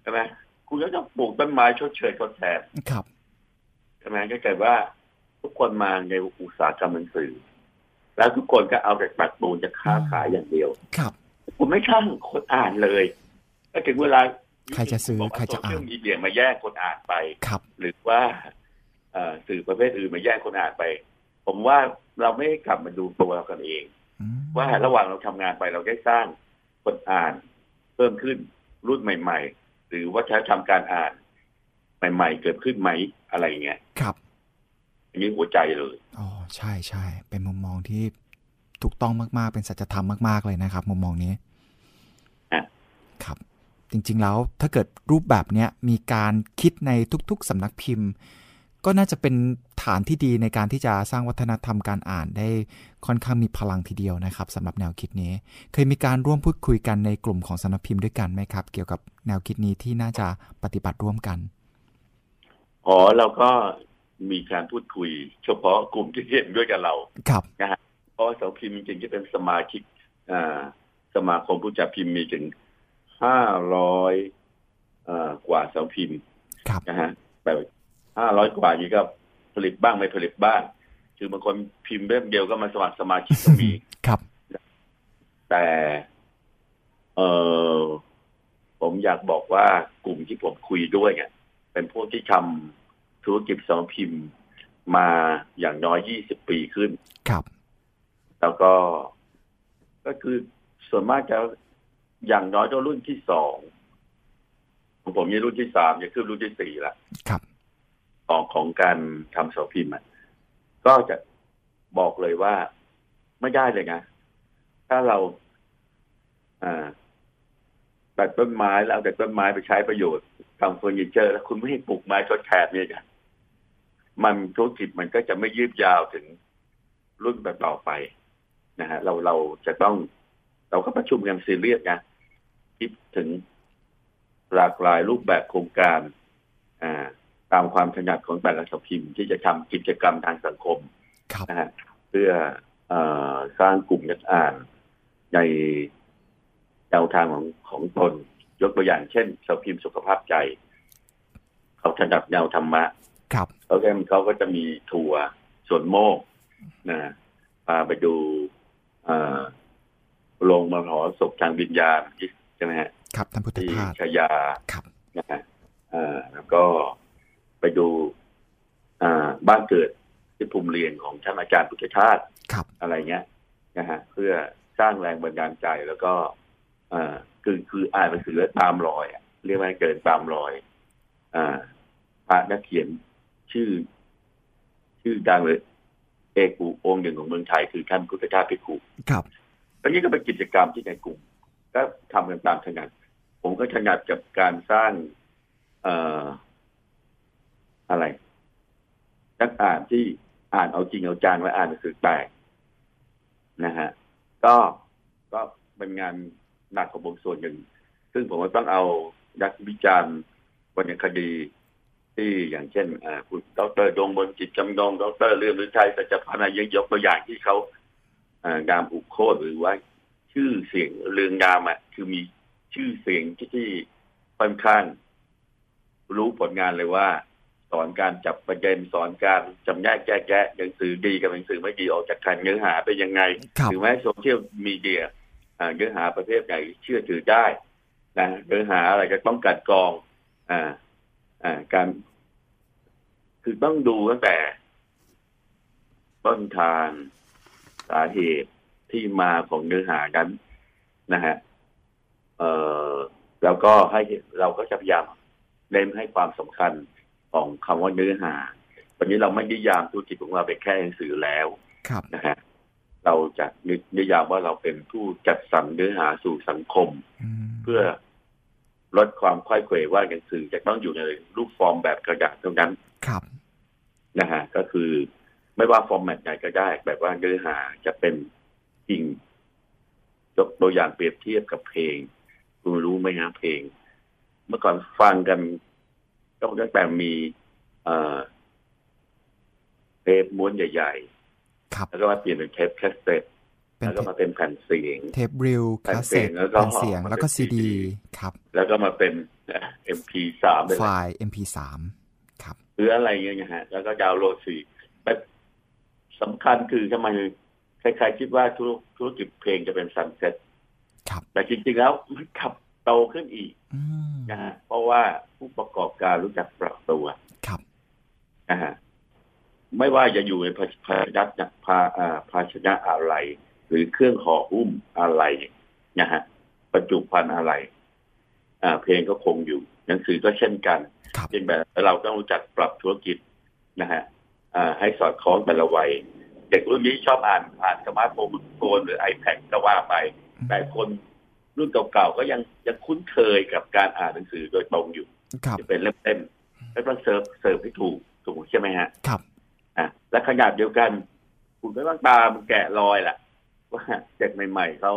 Speaker 2: ช่ไหมคุณก็ต้องปลูกต้นไม้ชดเชยทดแทน
Speaker 1: ครับ
Speaker 2: ใช่ไหมก็เกิดว่าทุกคนมาในอุตสาหกรรมหนังสือ แล้วทุกคนก็เอาแต่ปัดปูนจะค้าขายอย่างเดียว
Speaker 1: ครับ
Speaker 2: คุณไม่ข้างคนอ่านเลยถ้าถึงเวลา
Speaker 1: ใครจะซื้อใครจะอ่าน
Speaker 2: มีเดียมาแย่งคนอ่านไป
Speaker 1: ครับ
Speaker 2: หรือว่าสื่อประเภทอื่นมาแย่งคนอ่านไป ผมว่าเราไม่กลับมาดูตัวเรากันเอง ว่าระหว่างเราทำงานไปเราได้สร้างคนอ่าน เพิ่มขึ้นรุ่นใหม่ ๆ หรือว่าใช้ทำการอ่านใหม่ๆ เกิดขึ้นไหมอะไรเงี้ย
Speaker 1: ครับ
Speaker 2: อันนี้หัวใจเลย
Speaker 1: อ๋อใช่ใช่เป็นมุมมองที่ถูกต้องมากๆ เป็นสัจธรรมมาก ๆ เลยนะครับ มุมมองนี้ครับ จริง ๆ แล้วถ้าเกิดรูปแบบเนี้ยมีการคิดในทุก ๆสำนักพิมพ์ ก็น่าจะเป็นฐานที่ดีในการที่จะสร้างวัฒนธรรมการอ่านได้ค่อนข้างมีพลังทีเดียวนะครับสำหรับแนวคิดนี้ เคยมีการร่วมพูดคุยกันในกลุ่มของสำนักพิมพ์ด้วยกันไหมครับ เกี่ยวกับแนวคิดนี้ที่น่าจะปฏิบัติร่วมกัน
Speaker 2: อ๋อเราก็มีการพูดคุย เฉพาะกลุ่มที่เห็นด้วยกับเรา
Speaker 1: ครับ
Speaker 2: นะฮะเพราะสาพิมพ์จริงๆจะเป็นสมาชิกอ่าสมาคมผู้จัดพิมพ์มีถึงห้าร้อยกว่าสาพิมพ์นะฮะแบบ ห้าร้อยกว่านี้ก็ผลิตบ้างไม่ผลิตบ้าง คือบางคนพิมพ์เล่มเดียวก็มาสมัครสมาชิกก็มี
Speaker 1: ครับ
Speaker 2: แต่ เออผมอยากบอกว่ากลุ่มที่ผมคุยด้วยเนี่ยเป็นพวกที่ทำธุรกิจสองพิมพ์มาอย่างน้อยยี่สิบปีขึ้น
Speaker 1: ครับ
Speaker 2: แล้วก็ก็คือส่วนมากจะอย่างน้อยก็รุ่นที่สองของผมนี่รุ่นที่สามจะขึ้นรุ่นที่สี่ละ
Speaker 1: ครับ
Speaker 2: ของของการทำเสาพิมพ์ก็จะบอกเลยว่าไม่ได้เลยนะ ถ้าเราตัดต้นไม้แล้วเอาแต่ต้นไม้ไปใช้ประโยชน์ทำเฟอร์นิเจอร์แล้วคุณไม่ให้ปลูกไม้ทดแทนเนี่ยมันธุรกิจมันก็จะไม่ยืดยาวถึงรุ่นต่อไปนะฮะเราเราจะต้องเราก็ประชุมกันซีเรียสนะคิดถึงหลากหลายรูปแบบโครงการ อ่า ตามความถนัดของแต่ละสพิมพ์ที่จะทำกิจกรรมทางสังคมนะฮะเพื่ออสร้างกลุ่มนักอ่านในแนวทางของของตนยกตัวอย่างเช่นสพิมพ์สุขภาพใจ เขาถนัดแนวธรรมะ
Speaker 1: ครับ
Speaker 2: เขาก็เขาก็จะมีทัวร์ส่วนโมกนะพาไปดูลงมาหอศพทางวิญญาณใช่ไหมฮะ
Speaker 1: ครับท่านพุทธทาส
Speaker 2: ชยา
Speaker 1: ครับ
Speaker 2: นะฮะแล้วก็ ไปดูบ้านเกิดที่ภูมิเรียนของท่านอาจารย์พุทธทาสอะไรเงี้ยนะฮะเพื่อสร้างแรงบันดาลใจแล้วก็คือคืออ่านหนังสือแล้วตามรอยเรียกว่าเกินตามรอยอ่าพระนักเขียนชื่อ ชื่อดังเลยเอกูองค์หนึ่งของเมืองไทยคือท่านพุทธทาสพิคุ
Speaker 1: ครับ
Speaker 2: อันนี้ก็เป็นกิจกรรมที่ในกลุ่ม ก็ทำกันตามถนัดผมก็ถนัดกับการสร้างเอะไร นักอ่านที่อ่านเอาจริงเอาจังและอ่านหนังสือแปลกนะฮะ ก็ก็เป็นงานหนักของผมส่วนหนึ่ง ซึ่งผมก็ต้องเอานักวิจารณ์วรรณคดี ที่อย่างเช่นคุณดรดงบนจิตจำนงดรเรื่องฤทัยสัจพานายังยกตัวอย่างที่เขางามอุโคตหรือว่า ชื่อเสียงเรืองงามอะคือมีชื่อเสียงที่ที่ค่อนข้างรู้ผลงานเลยว่า สอนการจับประเด็นสอนการจำแนกแยกแยะหนังสือดีกับหนังสือไม่ดีออกจากกันเนื้อหาเป็นยังไง
Speaker 1: ครับ
Speaker 2: หรือแม้โซเชียลมีเดียอ่าเนื้อหาประเภทไหนเชื่อถือได้นะเนื้อหาอะไรก็ต้องกลัดกรอง อ่า อ่า การ คือต้องดูตั้งแต่ ต้นทางสาเหตุที่มาของเนื้อหานั้นนะฮะเอ่อแล้วก็ให้เราก็จะพยายามเน้นให้ความสำคัญ ของคำว่าเนื้อหา วันนี้เราไม่นิยามธุรกิจของเราเป็นแค่หนังสือแล้ว
Speaker 1: ครับ
Speaker 2: นะฮะเราจะนินิยามว่าเราเป็นผู้จัดสรรเนื้อหาสู่สังคม
Speaker 1: อืม
Speaker 2: เพื่อลดความไขว้เขวว่าหนังสือจะต้องอยู่ในรูปฟอร์มแบบกระดาษเท่านั้น
Speaker 1: ครับ
Speaker 2: นะฮะก็คือไม่ว่า format ไหนก็ได้ แบบว่าเนื้อหาจะเป็นจริงยกตัวอย่างเปรียบเทียบกับเพลง คุณรู้ไหมนะเพลง เมื่อก่อนฟังกัน ก็ตั้งแต่มีเอ่อเทปม้วนใหญ่
Speaker 1: ครับ
Speaker 2: ๆแล้วก็มาเปลี่ยนเป็นเทปแคสเซ็ต
Speaker 1: เป็น
Speaker 2: แล้วก็มาเป็นแผ่นเสียง
Speaker 1: เทปริล
Speaker 2: แผ่น
Speaker 1: คาส
Speaker 2: เสี
Speaker 1: เซ็
Speaker 2: ย
Speaker 1: ต
Speaker 2: งแล้วก็
Speaker 1: แผ่นเสียงแล้วก็
Speaker 2: มาเป็น
Speaker 1: ซีดี
Speaker 2: CD
Speaker 1: ครับ
Speaker 2: แล้วก็มาเป็นเอ็มพีสามไป
Speaker 1: ไฟ
Speaker 2: เลย
Speaker 1: ล์ MP3 ครับ
Speaker 2: หรืออะไรเงี้ยนะฮะแล้วก็ดาวน์โหลดสี่แต่สำคัญคือทำไมใครๆคิดว่าธุรธุรกิจเพลงจะเป็นซันเซ็ต
Speaker 1: ครับ
Speaker 2: แต่จริงๆแล้วมันขับโตขึ้นอีก
Speaker 1: อืม
Speaker 2: นะฮะเพราะว่าผู้ประกอบการรู้จักปรับตัว
Speaker 1: ครับ
Speaker 2: นะฮะไม่ว่าจะอยู่ในภาภาชนะภาอ่าภาชนะอะไร หรือเครื่องห่อหุ้มอะไรนะฮะบรรจุภัณฑ์อะไร อ่า เพลงก็คงอยู่หนังสือก็เช่นกัน
Speaker 1: ครับ
Speaker 2: เป็นแบบเราต้องรู้จักปรับธุรกิจนะฮะอ่าให้สอดคล้องแต่ละวัย เด็กรุ่นนี้ชอบอ่านผ่านสมาร์ทโฟนโฟนหรือ iPad ก็ว่าไป แต่คน รุ่นเก่าๆก็ยังยังคุ้นเคยกับการอ่านหนังสือโดยตรงอยู่
Speaker 1: ครับ
Speaker 2: จะเป็นเล่มๆแล้วต้องเสิร์ฟเสิร์ฟให้ถูกถูกใช่ไหมฮะ
Speaker 1: ครับ
Speaker 2: อะและขณะเดียวกัน คุณไม่ต้องตามแกะรอยแหละว่าเด็กใหม่ ๆเขา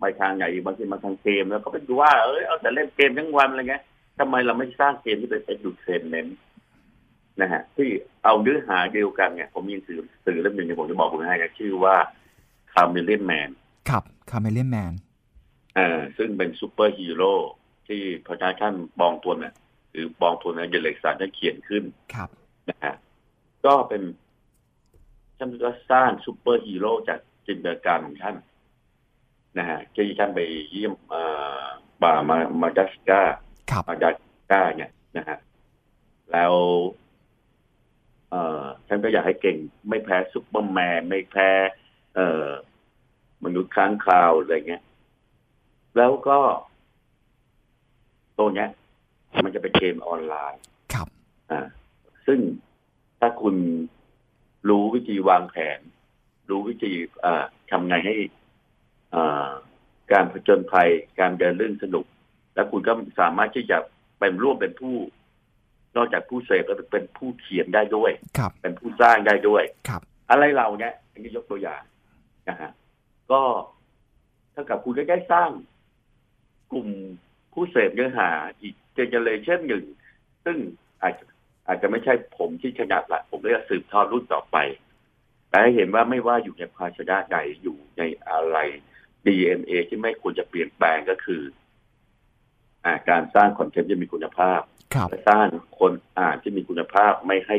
Speaker 2: ไปทางไหนบางทีมาทางเกม แล้วก็เป็นดูว่าเอ้ยเอาแต่เล่นเกมทั้งวันอะไรเงี้ยทำไมเราไม่สร้างเกมที่เป็น edutainment นะฮะที่เอาเนื้อหาเดียวกันเนี่ยผมมีหนังสือสื่อเล่มหนึ่งที่ผมจะบอกคุณให้นะชื่อว่า Chameleon Man
Speaker 1: ครับ Chameleon Man
Speaker 2: อ่าซึ่งเป็นซูเปอร์ฮีโร่ที่พระเจ้าท่านบองทวนน่ะหรือบองทวนนะเดลเล็กสันได้เขียนขึ้น
Speaker 1: ครับ
Speaker 2: นะฮะก็เป็นท่านก็สร้างซูเปอร์ฮีโร่จากจินตนาการของท่านนะฮะที่ท่านไปเยี่ยมอ่าป่ามามาดัสการ์
Speaker 1: ครับ
Speaker 2: มาดัสการ์เนี่ยนะฮะแล้วเอ่อท่านก็อยากให้เก่ง ไม่แพ้ซุปเปอร์แมนไม่แพ้ เอ่อมนุษย์ค้างคาวอะไรเงี้ย แล้วก็ตัวเนี้ย มันจะเป็นเกมออนไลน์
Speaker 1: ครับ
Speaker 2: อ่าซึ่งถ้าคุณรู้วิธีวางแผน รู้วิธีอ่าทำไงให้อ่าการผจญภัย การเดินเรื่องสนุก แล้วคุณก็สามารถที่จะเป็นร่วมเป็นผู้ นอกจากผู้เสพแล้วเป็นผู้เขียนได้ด้วย
Speaker 1: ครับ
Speaker 2: เป็นผู้สร้างได้ด้วย
Speaker 1: ครับ
Speaker 2: อะไรเราเนี่ยอันนี้ยกตัวอย่างนะฮะก็เท่ากับคุณก็ได้สร้าง กลุ่มผู้เสพเนื้อหาอีกเจเนเรชันหนึ่ง ซึ่งอาจจะอาจจะไม่ใช่ผมที่ขนาดละผมก็จะสืบทอดรุ่นต่อไป แต่ให้เห็นว่าไม่ว่าอยู่ในภาชนะใดอยู่ในอะไร DNA ที่ไม่ควรจะเปลี่ยนแปลงก็คืออ่าการสร้างคอนเทนต์ที่มีคุณภาพ
Speaker 1: ครับ
Speaker 2: และสร้างคนอ่านที่มีคุณภาพไม่ให้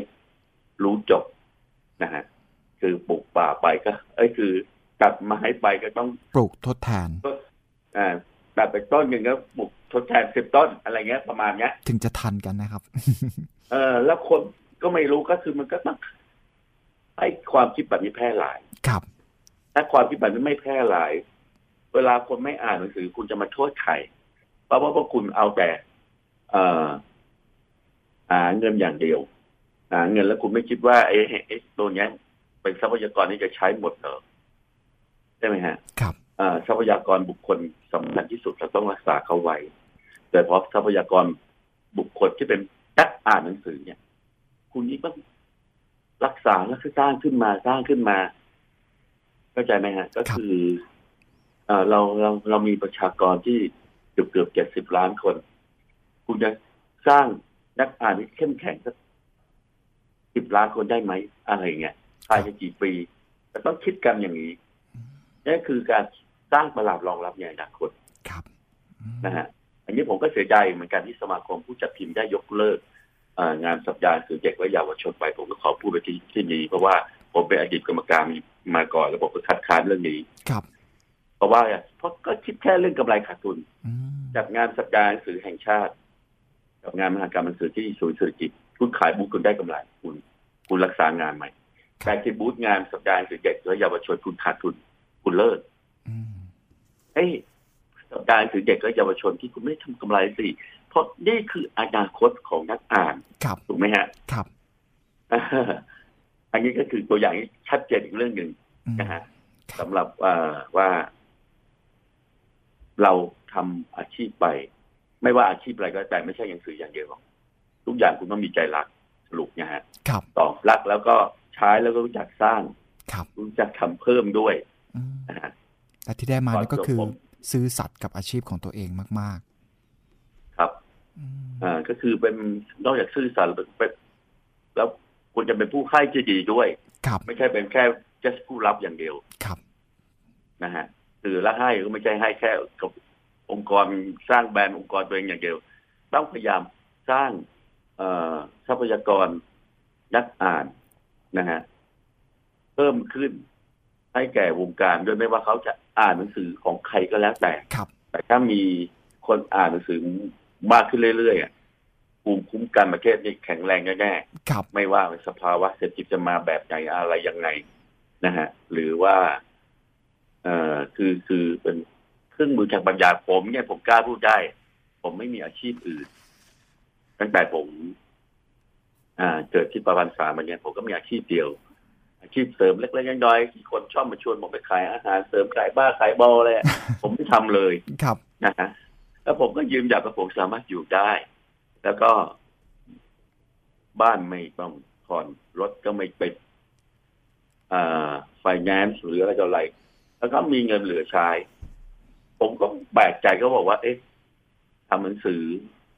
Speaker 2: รู้จบนะฮะคือปลูกป่าไปก็ เอ้ยคือตัดไม้ไปก็ต้อง
Speaker 1: ปลูกทดแทน
Speaker 2: อ่า ตัดไปต้นหนึ่งก็ปลูกทดแทนสิบต้นอะไรเงี้ยประมาณเนี้ย
Speaker 1: ถึงจะทันกันนะครับ
Speaker 2: เออ แล้วคนก็ไม่รู้ก็คือมันก็ต้องให้ความคิดแบบนี้แพร่หลาย
Speaker 1: ครับ
Speaker 2: ถ้าความคิดแบบนี้ไม่แพร่หลาย เวลาคนไม่อ่านหนังสือคุณจะมาโทษใครเพราะว่าพวกคุณเอาแต่ เอ่อหาเงินอย่างเดียวหาเงินแล้วคุณไม่คิดว่าไอ้ไอ้ตัวเนี้ยเป็นทรัพยากรที่จะใช้หมดเหรอใช่ไหมฮะ
Speaker 1: ครับ
Speaker 2: อ่า ทรัพยากรบุคคลสำคัญที่สุดเราต้องรักษาเขาไว้โดยเฉพาะทรัพยากรบุคคลที่เป็นนักอ่านหนังสือเนี่ย คุณนี่ต้องรักษาและสร้างขึ้นมาสร้างขึ้นมาเข้าใจไหมฮะ ก็คือเอ่อเราเราเรามีประชากรที่เกือบเกือบเจ็ดสิบล้านคน คุณจะสร้างนักอ่านที่เข้มแข็งสักสิบล้านคนได้ไหมอะไรเงี้ยภายในกี่ปีแต่ต้องคิดกันอย่างนี้นี่คือการ สร้างตลาดรองรับในอนาคต
Speaker 1: ครับอื
Speaker 2: นะฮะอันนี้ผมก็เสียใจเหมือนกันที่สมาคมผู้จัดพิมพ์ได้ยกเลิกงานสัปดาห์สื่อเด็กและเยาวชนไปผมก็ขอพูดไปที่ที่นี้เพราะว่าผมเป็นอดีตกรรมการมาก่อนแล้วผมก็คัดค้านเรื่องนี้
Speaker 1: ครับ
Speaker 2: เพราะว่าเพราะก็คิดแค่เรื่องกำไรขาดทุนจัดงานสัปดาห์สื่อแห่งชาติกับงานมหากรรมหนังสือที่ศูนย์เศรษฐกิจคุณขายบูธคุณได้กำไรคุณ คุณรักษางานใหม่แต่ที่บูธงานสัปดาห์สื่อเด็กและเยาวชนคุณขาดทุน คุณเลิก เฮ้ยสัปดาห์สื่อเด็กและเยาวชนที่คุณไม่ทำกำไรสิ เพราะนี่คืออนาคตของนักอ่านถูกไหมฮะ
Speaker 1: ครับ
Speaker 2: อันนี้ก็คือตัวอย่างชัดเจนอีกเรื่องหนึ่งนะฮะสำหรับว่าว่าเราทำอาชีพไป ไม่ว่าอาชีพอะไรก็แต่ไม่ใช่ยังสื่ออย่างเดียวทุกอย่างคุณต้องมีใจรักสรุปนะฮะต่อรักแล้วก็ใช้แล้วก็รู้จักสร้าง
Speaker 1: ครับ
Speaker 2: รู้จักทำเพิ่มด้วยนะฮะ
Speaker 1: แต่ที่ได้มานี่ก็คือซื้อสัตว์กับอาชีพของตัวเองมาก
Speaker 2: ๆ ครับอ่าก็คือเป็นนอกจากซื้อสัตว์เป็นแล้วคุณจะเป็นผู้ให้ที่ดีด้วย
Speaker 1: ครับ
Speaker 2: ไม่ใช่เป็นแค่ just ผู้รับอย่างเดียว
Speaker 1: ครับ
Speaker 2: นะฮะคือละให้ก็ไม่ใช่ให้แค่กับองค์กรสร้างแบรนด์องค์กรตัวเองอย่างเดียว ต้องพยายามสร้างทรัพยากรนักอ่านนะฮะเพิ่มขึ้นให้แก่วงการโดยไม่ว่าเขาจะ อ่านหนังสือของใครก็แล้วแต่
Speaker 1: ครับ
Speaker 2: แต่ถ้ามีคนอ่านหนังสือมากขึ้นเรื่อยๆภูมิคุ้มกันประเทศนี้แข็งแรงแน่
Speaker 1: ๆ
Speaker 2: ไม่ว่าสภาวะเศรษฐกิจจะมาแบบไหนอะไรยังไงนะฮะ หรือว่า เอ่อคือคือเป็นเครื่องมือทางปัญญาผมเนี่ยผมกล้าพูดได้ ผมไม่มีอาชีพอื่น ตั้งแต่ผม อ่า เกิดที่ประวันสามาเนี่ยผมก็มีอาชีพเดียว อาชีพเสริมเล็กๆน้อยๆที่คนชอบมาชวนผมไปขายอาหารเสริมขายบ้าขายบอเลยผมไม่ทำเลย
Speaker 1: ครับ
Speaker 2: นะฮะแล้วผมก็ยืมยันว่าผมสามารถอยู่ได้ แล้วก็บ้านไม่ต้องผ่อนรถก็ไม่ไปไฟแนนซ์หรืออะไรก็อะไร แล้วก็มีเงินเหลือใช้ ผมก็แปลกใจก็บอกว่า เอ๊ะทำหนังสือ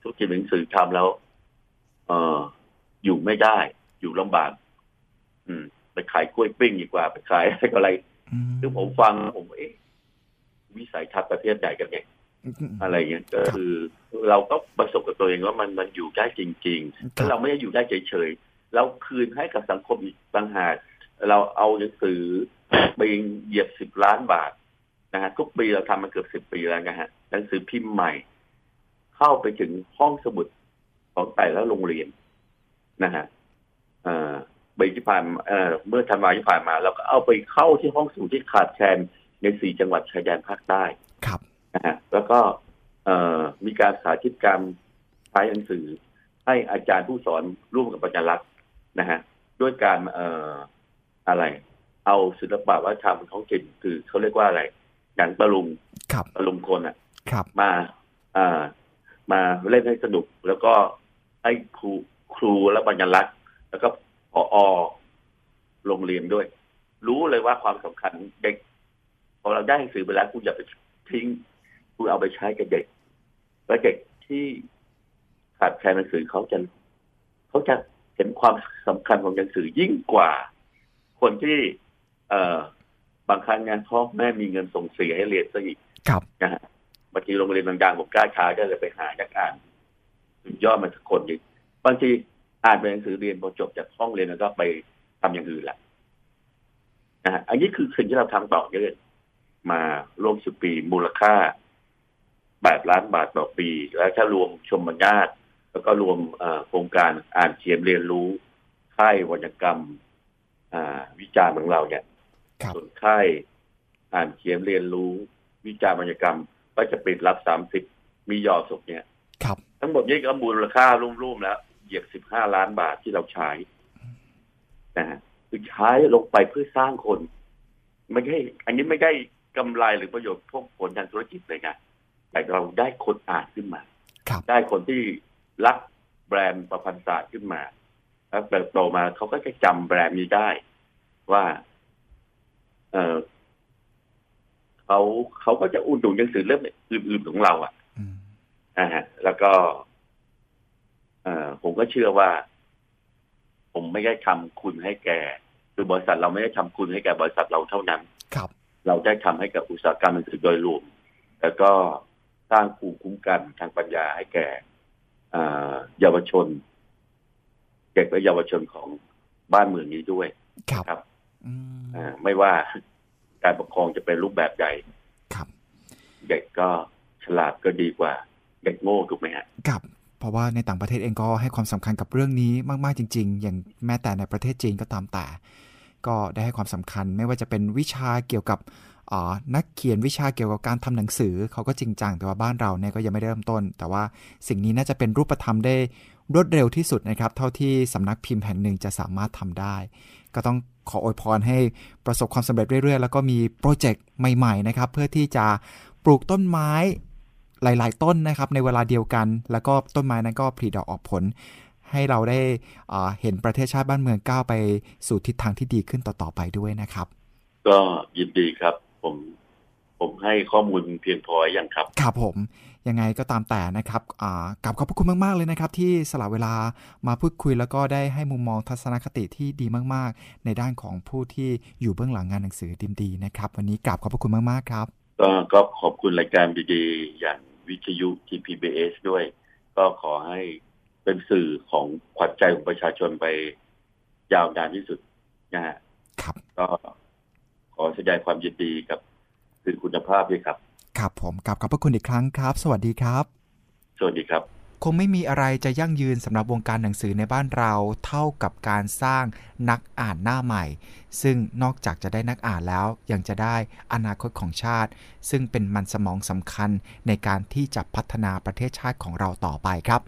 Speaker 2: ธุรกิจหนังสือทำแล้ว เอออยู่ไม่ได้ อยู่ลำบากอืม ไปขายกล้วยปิ้งดีกว่าไปขายอะไรก็อะไรคือผมฟังผมเอ๊ะวิสัยทัศน์ประเทศใหญ่กันเนี่ยอะไรเงี้ยก็คือเราก็ประสบกับตัวเองว่ามันมันอยู่ได้จริงๆแล้วเราไม่ได้อยู่ได้เฉยๆเราคืนให้กับสังคมอีกต่างหากเราเอาหนังสือไปเหยียบสิบล้านบาทนะฮะทุกปีเราทำมาเกือบสิบปีแล้วนะฮะหนังสือพิมพ์ใหม่ เข้าไปถึงห้องสมุดของแต่ละโรงเรียนนะฮะ ใบที่ผ่านเมื่อธันวาที่ผ่านมาเราก็เอาไปเข้าที่ห้องสมุดที่ขาดแคลนในสี่จังหวัดชายแดนภาคใต้
Speaker 1: ครับ
Speaker 2: นะฮะแล้วก็มีการสาธิตการใช้หนังสือ ให้อาจารย์ผู้สอนร่วมกับปัญญาลักษณ์นะฮะด้วยการเอะไร เอาศิลปะวัฒนธรรมท้องถิ่นคือเขาเรียกว่าอะไรหนังตะลุงตะลุงคนอะมาอ่ามาเล่นให้สนุกแล้วก็ให้ครูครูและบรรลักษ์แล้วก็พ ออโรงเรียนด้วย รู้เลยว่าความสำคัญเด็กพอเราได้หนังสือไปแล้วคุณอย่าไปทิ้ง คุณเอาไปใช้กับเด็ก แล้วเด็กที่ขาดแคลนหนังสือเขาจะเขาจะเห็นความสำคัญของหนังสือยิ่งกว่า คนที่ เอ่อบางครั้งงานพ่อแม่มีเงินส่งเสียให้เรียนซะอีก
Speaker 1: ครับ
Speaker 2: นะฮะบางทีโรงเรียนดังๆผมกล้าช้าก็เลยไปหานักอ่านสุดยอดมาสักคนหนึ่งบางที อ่านเป็นหนังสือเรียนพอจบจากห้องเรียนแล้วก็ไปทำอย่างอื่นแหละนะฮะอันนี้คือสิ่งที่เราทำต่อเนื่องมาร่วมสิบปีมูลค่าแปดล้านบาทต่อปี แล้วถ้ารวมชมบรรยาทแล้วก็รวมโครงการอ่านเขียนเรียนรู้ค่ายวรรณกรรมวิจารณ์ของเราเนี่ยส่วนค่ายอ่านเขียนเรียนรู้วิจารณ์บรรยกรรมก็จะปิดรับสามสิบมียอดสุกเนี่ย
Speaker 1: ครับ
Speaker 2: ทั้งหมดนี้ก็มูลค่ารุ่มๆแล้ว เหยียบสิบห้าล้านบาทที่เราใช้นะฮะคือใช้ลงไปเพื่อสร้างคนไม่ใช่อันนี้ไม่ได้กำไรหรือประโยชน์พวกผลทางธุรกิจเลยนะแต่เราได้คนอ่านขึ้นมาได้คนที่รักแบรนด์ประพันธ์ศาสตร์ขึ้นมาแล้วเติบโตมาเขาก็จะจำแบรนด์นี้ได้ ว่า เออเขาเขาก็จะอุ่นดุนหนังสือเล่มอื่นๆของเราอะอ่าฮะ แล้วก็เออ ผมก็เชื่อว่า ผมไม่ได้ทำคุณให้แก่คือบริษัทเราไม่ได้ทำคุณให้แก่บริษัทเราเท่านั้น
Speaker 1: ครับ
Speaker 2: เราได้ทำให้กับอุตสาหกรรมหนังสือโดยรวม แล้วก็สร้างภูมิคุ้มกันทางปัญญาให้แก่เยาวชนเด็กและเยาวชนของบ้านเมืองนี้ด้วย
Speaker 1: ครับ
Speaker 2: ครับไม่ว่าการปกครองจะเป็นรูปแบบใด
Speaker 1: ครับ
Speaker 2: เด็กก็ฉลาดก็ดีกว่า เด็กโง่ถูกไหมฮะ
Speaker 1: ครับ เพราะว่าในต่างประเทศเองก็ให้ความสำคัญกับเรื่องนี้มาก ๆ จริง ๆ อย่างแม้แต่ในประเทศจีนก็ตามแต่ ก็ได้ให้ความสำคัญไม่ว่าจะเป็นวิชาเกี่ยวกับนักเขียนวิชาเกี่ยวกับการทำหนังสือเขาก็จริงจังแต่ว่าบ้านเราเนี่ยก็ยังไม่เริ่มต้น แต่ว่าสิ่งนี้น่าจะเป็นรูปธรรมได้รวดเร็วที่สุดนะครับ เท่าที่สำนักพิมพ์แห่งหนึ่งจะสามารถทำได้ ก็ต้องขออวยพรให้ประสบความสำเร็จเรื่อย ๆ แล้วก็มีโปรเจกต์ใหม่ ๆ นะครับ เพื่อที่จะปลูกต้นไม้ หลาย ๆ ต้นนะครับในเวลาเดียวกัน แล้วก็ต้นไม้นั้นก็ผลิดอกออกผล ให้เราได้เห็นประเทศชาติบ้านเมืองก้าวไปสู่ทิศทางที่ดีขึ้นต่อ ๆ ไปด้วยนะครับ
Speaker 2: ก็ยินดีครับผมผมให้ข้อมูลเพียงพออย่างครับ
Speaker 1: ครับผม ยังไงก็ตามแต่นะครับกลับขอบพระคุณมาก ๆ เลยนะครับ ที่สละเวลามาพูดคุยแล้วก็ได้ให้มุมมองทัศนคติที่ดีมาก ๆ ในด้านของผู้ที่อยู่เบื้องหลังงานหนังสือดิมดีนะครับ วันนี้กลับขอบพระคุณมาก ๆ ครับ
Speaker 2: ก็ขอบคุณรายการดีๆ อย่าง วิทยุ TPBS ด้วย ก็ขอให้เป็นสื่อของขวัญใจของประชาชนไปยาวนานที่สุดนะฮะ
Speaker 1: ครับ
Speaker 2: ก็ขอแสดงความยินดีกับสื่อคุณภาพด้วยครับ
Speaker 1: ครับผมกลับขอบพระคุณอีกครั้งครับ สวัสดีครับ
Speaker 2: สวัสดีครับ
Speaker 1: คงไม่มีอะไรจะยั่งยืนสำหรับวงการหนังสือในบ้านเราเท่ากับการสร้างนักอ่านหน้าใหม่ ซึ่งนอกจากจะได้นักอ่านแล้ว ยังจะได้อนาคตของชาติ ซึ่งเป็นมันสมองสำคัญในการที่จะพัฒนาประเทศชาติของเราต่อไปครับ